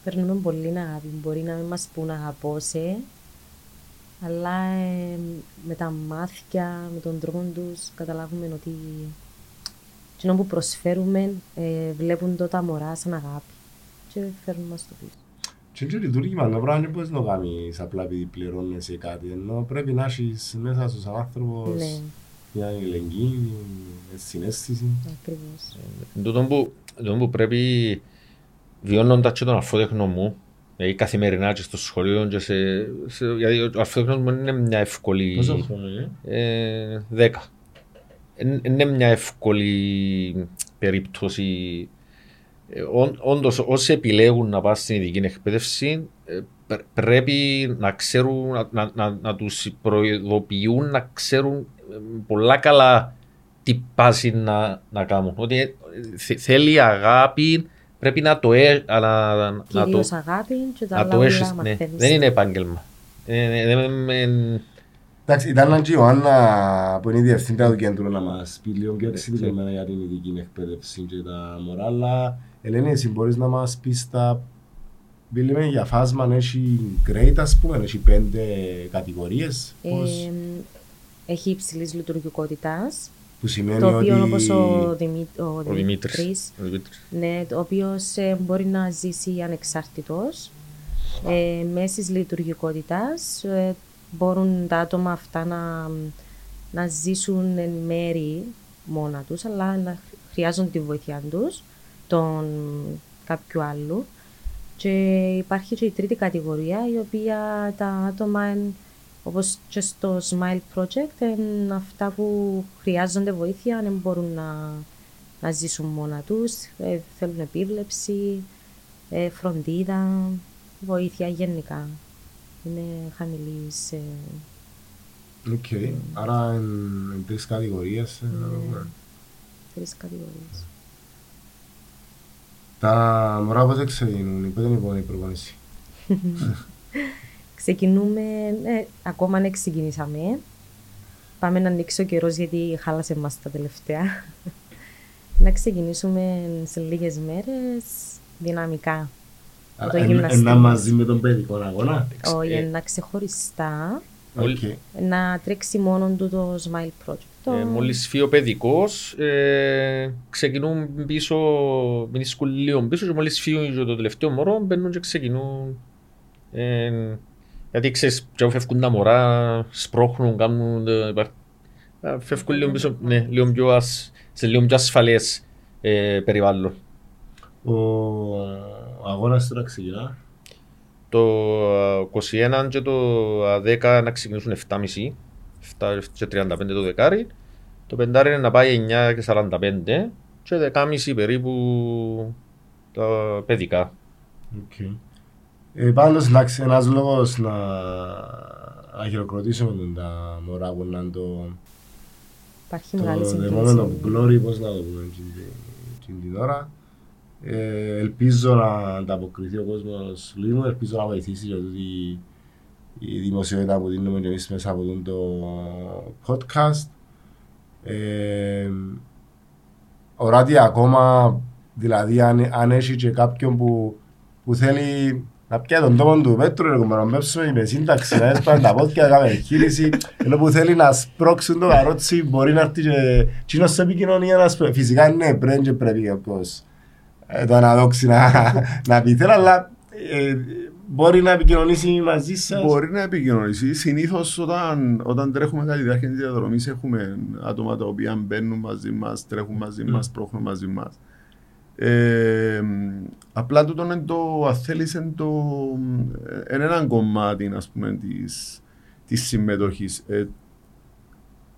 Παίρνουμε πολύ αγάπη. Μπορεί να μην μας πούν αγαπώ σε, αλλά ε, με τα μάτια, με τον τρόπο τους καταλάβουμε ότι εκείνο που προσφέρουμε ε, βλέπουν το τα μωρά σαν αγάπη και φέρνουν μας το πίσω. Και είναι λειτουργήμα, το πράγμα δεν μπορείς να το κάνεις απλά επειδή πληρώνεσαι κάτι, ενώ πρέπει να έχεις μέσα στους άνθρωπος Ναι, μια ελεγγύη, μια συνέστηση. ακριβώς. Τούτο που, τούτο που πρέπει βιώνοντας και τον αλφότεχνο μου, δηλαδή καθημερινά και στο σχολείο και σε, σε, γιατί ο αλφότεχνος μου είναι μια εύκολη... Πόσο χρόνο είναι; Ε, δέκα. Ε, Είναι μια εύκολη περίπτωση. Ε, όν- όντως, όσοι επιλέγουν να πάνε στην ειδική εκπαίδευση, ε, πρέ- πρέπει να ξέρουν, να, να, να, να τους προειδοποιούν, να ξέρουν ε, πολλά καλά τι πάση να, να κάνουν. Ότι ε, θε- θέλει αγάπη, πρέπει να το, ε, να, να το, Κυρίως αγάπη και τα να άλλα το όλα έχεις. Ναι. μαθαίνεις. Δεν είναι επάγγελμα. Ε, ε, δεν- ε, Εντάξει, ήταν και η Ιωάννα που είναι η διευθύντρια του κέντρου να μας πει λίγο πιο εξειδικευμένα για την ειδική εκπαίδευση και τα μωρά, αλλά Ελένη, εσύ μπορείς να μας πεις τα... Μιλάμε για φάσμα, έχει grade ας πούμε, έχει πέντε κατηγορίες, πώς, Ε, έχει υψηλής λειτουργικότητας, που σημαίνει το οποίο ότι... όπως ο, Δημή, ο ο Δημήτρης. Δημήτρης, Ο Δημήτρης. ναι, ο οποίος ε, μπορεί να ζήσει ανεξάρτητος, ε, μέσης λειτουργικότητας, ε, μπορούν τα άτομα αυτά να, να ζήσουν εν μέρη μόνα τους, αλλά να χρειάζονται τη βοήθεια τους, τον κάποιου άλλου. Και υπάρχει και η τρίτη κατηγορία, η οποία τα άτομα, εν- όπως και στο Smile Project, είναι αυτά που χρειάζονται βοήθεια, δεν μπορούν να, να ζήσουν μόνα τους, ε, θέλουν επίβλεψη, ε, φροντίδα, βοήθεια γενικά. Είναι χαμηλής... Ε, Οκ, άρα εν, εν τρεις κατηγορίες. ε, να το πούμε. τρεις κατηγορίες. Τα μωρά πώς ξεκινούν, πότε είναι η επόμενη προπονήση. <laughs> Ξεκινούμε, ε, ακόμα δεν ξεκινήσαμε. Πάμε να ανοίξει ο καιρός γιατί χάλασε μας τα τελευταία. <laughs> να ξεκινήσουμε σε λίγες μέρες δυναμικά. Άρα, το εν- γυμναστήριο. Ένα μαζί με τον παιδικό αγώνα. Όχι, Ε, να ξεχωριστά, Όλοι- Οκ. να τρέξει μόνο του το Smile Project. Το... Ε, μόλις φύγει ο παιδικός, ε, ξεκινούν πίσω, μείνουν λίγο πίσω και μόλις φύγουν και το τελευταίο μωρό, μπαίνουν και ξεκινούν. Ε, γιατί ξέρεις, και φεύγουν τα μωρά, σπρώχνουν, κάνουν... ε, υπά- ε, φεύγουν λίγο πίσω, ναι, λίγο πιο ας, σε λίγο πιο ασφαλές ε, περιβάλλον. Ο αγώνας τώρα ξεκινά. Το ε, 21 και το ε, 10 να ξεκινήσουν 7.30, 7 και 35 το δεκάρι. Το πεντάρι είναι να πάει 9 και 45 και 10.30 περίπου τα παιδικά. Οκ. Ε, πάντως, εντάξει, ένας λόγος να, να χειροκροτήσουμε τον τα μωρά που να είναι το, Υπάρχει μεγάλη το συγκίνηση. δεδομένο glory, πώς να το πούμε εκείνη τη- εκείνη την ώρα. Ε, ελπίζω να ανταποκριθεί ο κόσμος λίγο, ελπίζω να βοηθήσει για τούτη η δημοσιότητα που δίνουμε και εμείς μέσα από τον το podcast. Ε, οράτη ακόμα, δηλαδή αν, αν έχει και κάποιον που, που θέλει να πιάει τον τόπο του Πέτρου, ρε κομμάτι, να πέψουμε με σύνταξη, να έσπανε τα πόδια, να κάνουμε εγχείρηση, ενώ που θέλει να σπρώξουν το καρότσι, μπορεί να έρθει και κοινός σε επικοινωνία να σπρώξει. Φυσικά ναι, πρέπει και πρέπει κάποιος ε, το αναδόξει να, να πει θέλει, αλλά ε, μπορεί να επικοινωνήσει μαζί σας; Μπορεί να επικοινωνήσει. Συνήθως όταν, όταν τρέχουμε κάτι διάρκεια τη διαδρομή, έχουμε άτομα τα οποία μπαίνουν μαζί μας, τρέχουν μαζί μας, πρόχνουν μαζί μας. Ε, απλά τούτο είναι το, αν θέλεις, είναι, το, είναι ένα κομμάτι, ας πούμε, της, της συμμετοχής. Ε,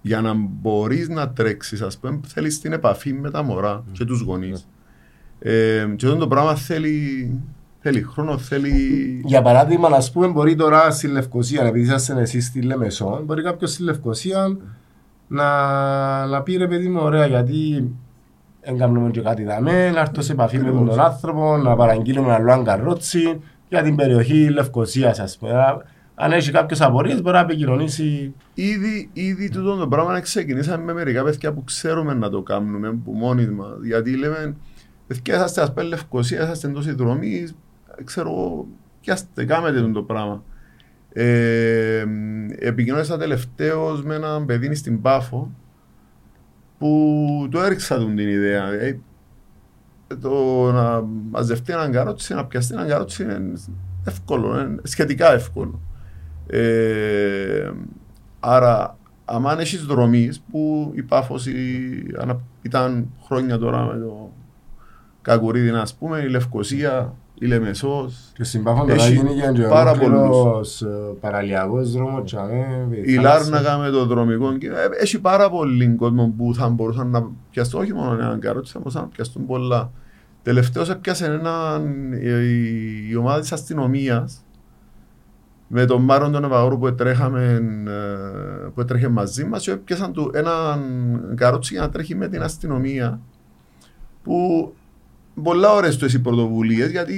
για να μπορείς να τρέξεις, ας πούμε, θέλεις την επαφή με τα μωρά mm. και τους γονείς. Ε, και αυτό το πράγμα θέλει, θέλει χρόνο, θέλει... Για παράδειγμα, να πούμε, μπορεί τώρα στη Λευκοσία, επειδή είσαστε εσείς στη Λεμεσό, μπορεί κάποιος στη Λευκοσία να, να πει ρε παιδί μου, ωραία, γιατί δεν και κάτι δαμέ, να έρθω σε επαφή με τον άνθρωπο, να παραγγείλουμε ένα άλλο καρότσι για την περιοχή Λευκοσίας, ας πούμε. Αν έχει κάποιες απορίες, μπορεί να επικοινωνήσει. Ήδη, ήδη τούτο το πράγμα να ξεκινήσαμε με μερικά παιδιά που ξέρουμε να το κάνουμε που μόνοι μας. Γιατί λέμε, παιδιά, είσαστε ας πούμε Λευκοσία, είσαστε εντό δρομή, ξέρω εγώ, πιάστε, κάμετε το πράγμα. Ε, επικοινώνησα τελευταίο με έναν παιδί στην Πάφο που το έριξα τον την ιδέα. Ε, το να μαζευτεί έναν καρότσι, να πιαστεί έναν καρότσι είναι εύκολο, είναι σχετικά εύκολο. Ε, άρα, αν έχεις δρομείς που η Πάφος ήταν χρόνια τώρα με το Κακουρίδι, ας πούμε, η Λευκοσία, η Λεμεσός. Και στην Πάφο τώρα γίνει και πάρα πολλούς ε, παραλιακός δρόμος. Η Λάρνακα με το δρομικό. Ε, έχει πάρα πολύ κόσμο που θα μπορούσαν να πιαστούν όχι μόνο έναν καρότσι, θα μπορούσαν να πιαστούν πολλά. Τελευταίως έπιασε έναν, η, η ομάδα της αστυνομίας με τον Μάρον τον Ευαγόρου που, τρέχαμε, ε, που τρέχε μαζί μας και έπιασαν του έναν καρότσι για να τρέχει με την αστυνομία που πολλά ωραίες οι πρωτοβουλίες γιατί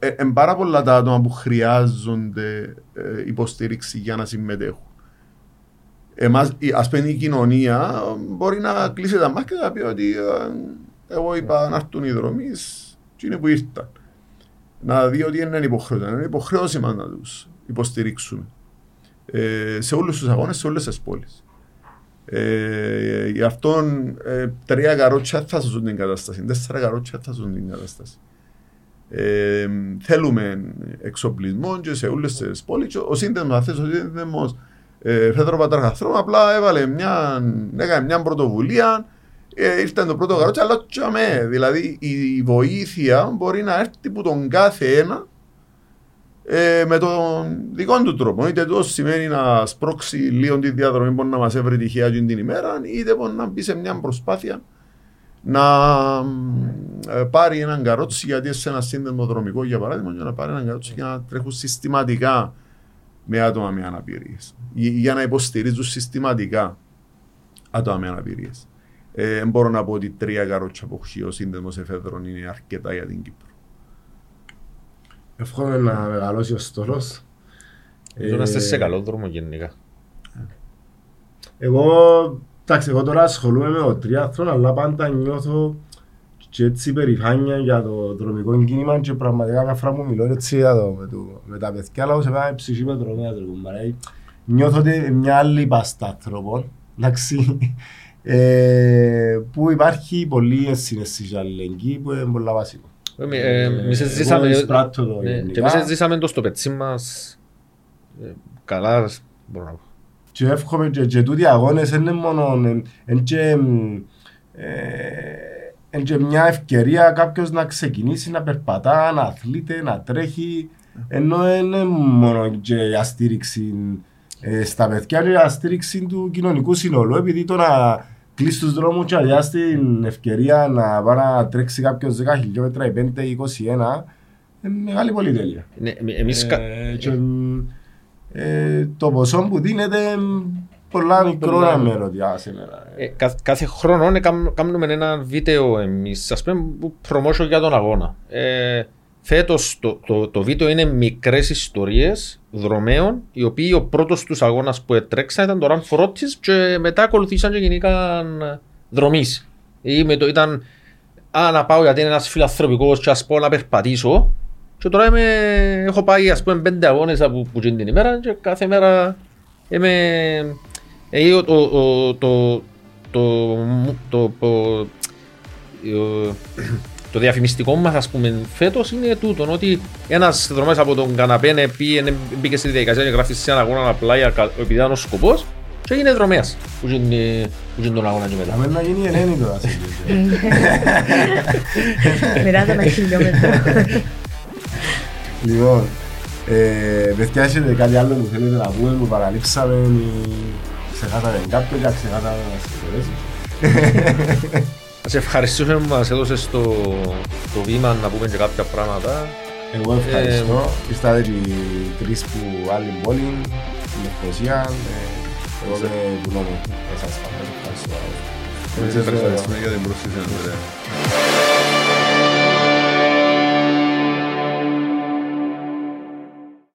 είναι ε, πάρα πολλά τα άτομα που χρειάζονται ε, υποστήριξη για να συμμετέχουν. Εμάς, ας πούμε η κοινωνία μπορεί να κλείσει τα μάτια και να πει ότι ε, εγώ είπα να έρθουν οι δρομείς και είναι που ήρθαν. Να δει ότι είναι υποχρεωτικό. Είναι υποχρέωση μας να τους υποστηρίξουμε. Ε, σε όλους τους αγώνες, σε όλες τις πόλεις. Ε, γι' αυτό ε, τρία καρότσια θα ζουν την κατάσταση, τέσσερα καρότσια θα ζουν την κατάσταση. Ε, θέλουμε εξοπλισμό και σε όλες τις πόλεις. Ο σύνδεσμος, αυτές ο σύνδεσμος ε, Φέδρο Πατραχαθρό απλά έβαλε μια, έκανε μια πρωτοβουλία ε, ήρθε το πρώτο καρότσι, αλλά τσαμέ. Δηλαδή η βοήθεια μπορεί να έρθει από τον κάθε ένα ε, με τον δικό του τρόπο. Είτε το σημαίνει να σπρώξει λίγο τη διαδρομή που να μας έβρει τυχαία την ημέρα, είτε μπορεί να μπει σε μια προσπάθεια να ε, πάρει έναν καρότσι, γιατί σε ένα σύνδεσμο δρομικό για παράδειγμα, για να πάρει έναν καρότσι για να τρέχουν συστηματικά με άτομα με αναπηρίες. Για να υποστηρίζουν συστηματικά άτομα με αναπηρίες. Ε, μπορώ να πω ότι τρία καρότσια που έχει ο σύνδεσμος εφέδρων είναι αρκετά για την Κύπρο. Εύχομαι να μεγαλώσει ο στόλος. Νομίζω να είστε σε καλό δρόμο γενικά. Εγώ, εντάξει, εγώ τώρα ασχολούμαι με το τριάθρο, αλλά πάντα νιώθω και έτσι περηφάνεια για το δρομικό κίνημα και πραγματικά κάθε φορά που μιλώ έτσι για το, με, το, με τα παιδιά, αλλά σε πάει ψυχή με τρομέα Νιώθω ότι μια άλλη πάστα ανθρώπων, εντάξει, ε, που υπάρχει πολλή συναισθήση για αλληλεγγύη που είναι πολύ βασικό. Εμείς ζήσαμε το στο πετσί μας. Καλά, μπορώ να πω. Και εύχομαι και, και τούτοι αγώνες είναι μόνο είναι και, μια ευκαιρία κάποιος να ξεκινήσει να περπατά, να αθλείται, να τρέχει. Ενώ είναι μόνο και η αστήριξη στα παιδιά και η αστήριξη του κοινωνικού συνόλου επειδή το να κλείσει τους δρόμους και αδειάσει την ευκαιρία να πάει να τρέξει κάποιος 10 χιλιόμετρα ή 5 ή 21 είναι μεγάλη πολυτέλεια. Ναι, εμείς... Ε, και, ε, το ποσό που δίνεται πολλά μικρό να με ρωτιάς σήμερα. Ε, κα, κάθε χρόνο ναι, κάνουμε ένα βίντεο εμείς, ας πούμε, που προμόσιο για τον αγώνα. Ε, Φέτος το, το, το βίντεο είναι μικρές ιστορίες δρομέων, οι οποίοι ο πρώτος τους αγώνας που έτρεξαν ήταν το Run for και μετά ακολουθήσαν και γενικά δρομής. Ήταν α, να πάω γιατί είναι ένας φιλανθρωπικός και ας πω να περπατήσω. Και τώρα είμαι, έχω πάει ας πούμε πέντε αγώνες από που την ημέρα και κάθε μέρα είμαι... Ε, το, το, το, το, το, το, το διαφημιστικό μας, ας πούμε, φέτος είναι τούτο. Ότι ένας δρομέα από τον καναπέ πήγε, μπήκε στη διαδικασία και γράφει σε ένα αγώνα απλά επειδή ήταν ο σκοπός. Και έγινε δρομέας που γίνει που γίνει τον αγώνα και μετά. Να μην να γίνει η Ελένη τώρα. σε λίγο. Μετά το ένα χιλιόμετρο. Λοιπόν, ε, παιδιά, έχετε κάτι άλλο που θέλετε να πούμε, που παραλείψαμε ή ξεχάσαμε κάποιο και ξεχάσαμε να σας συγχωρέσει. Να σε ευχαριστήσουμε που μας έδωσες το, το βήμα να πούμε και κάποια πράγματα. Εγώ ευχαριστώ. Είστε οι τρεις που άλλη πόλη, στην Λευκοσία. ε, Εγώ δεν πουλώνω. Εσάς πάντα ευχαριστώ. Εμείς ευχαριστούμε για την πρόσκληση, Ανδρέα.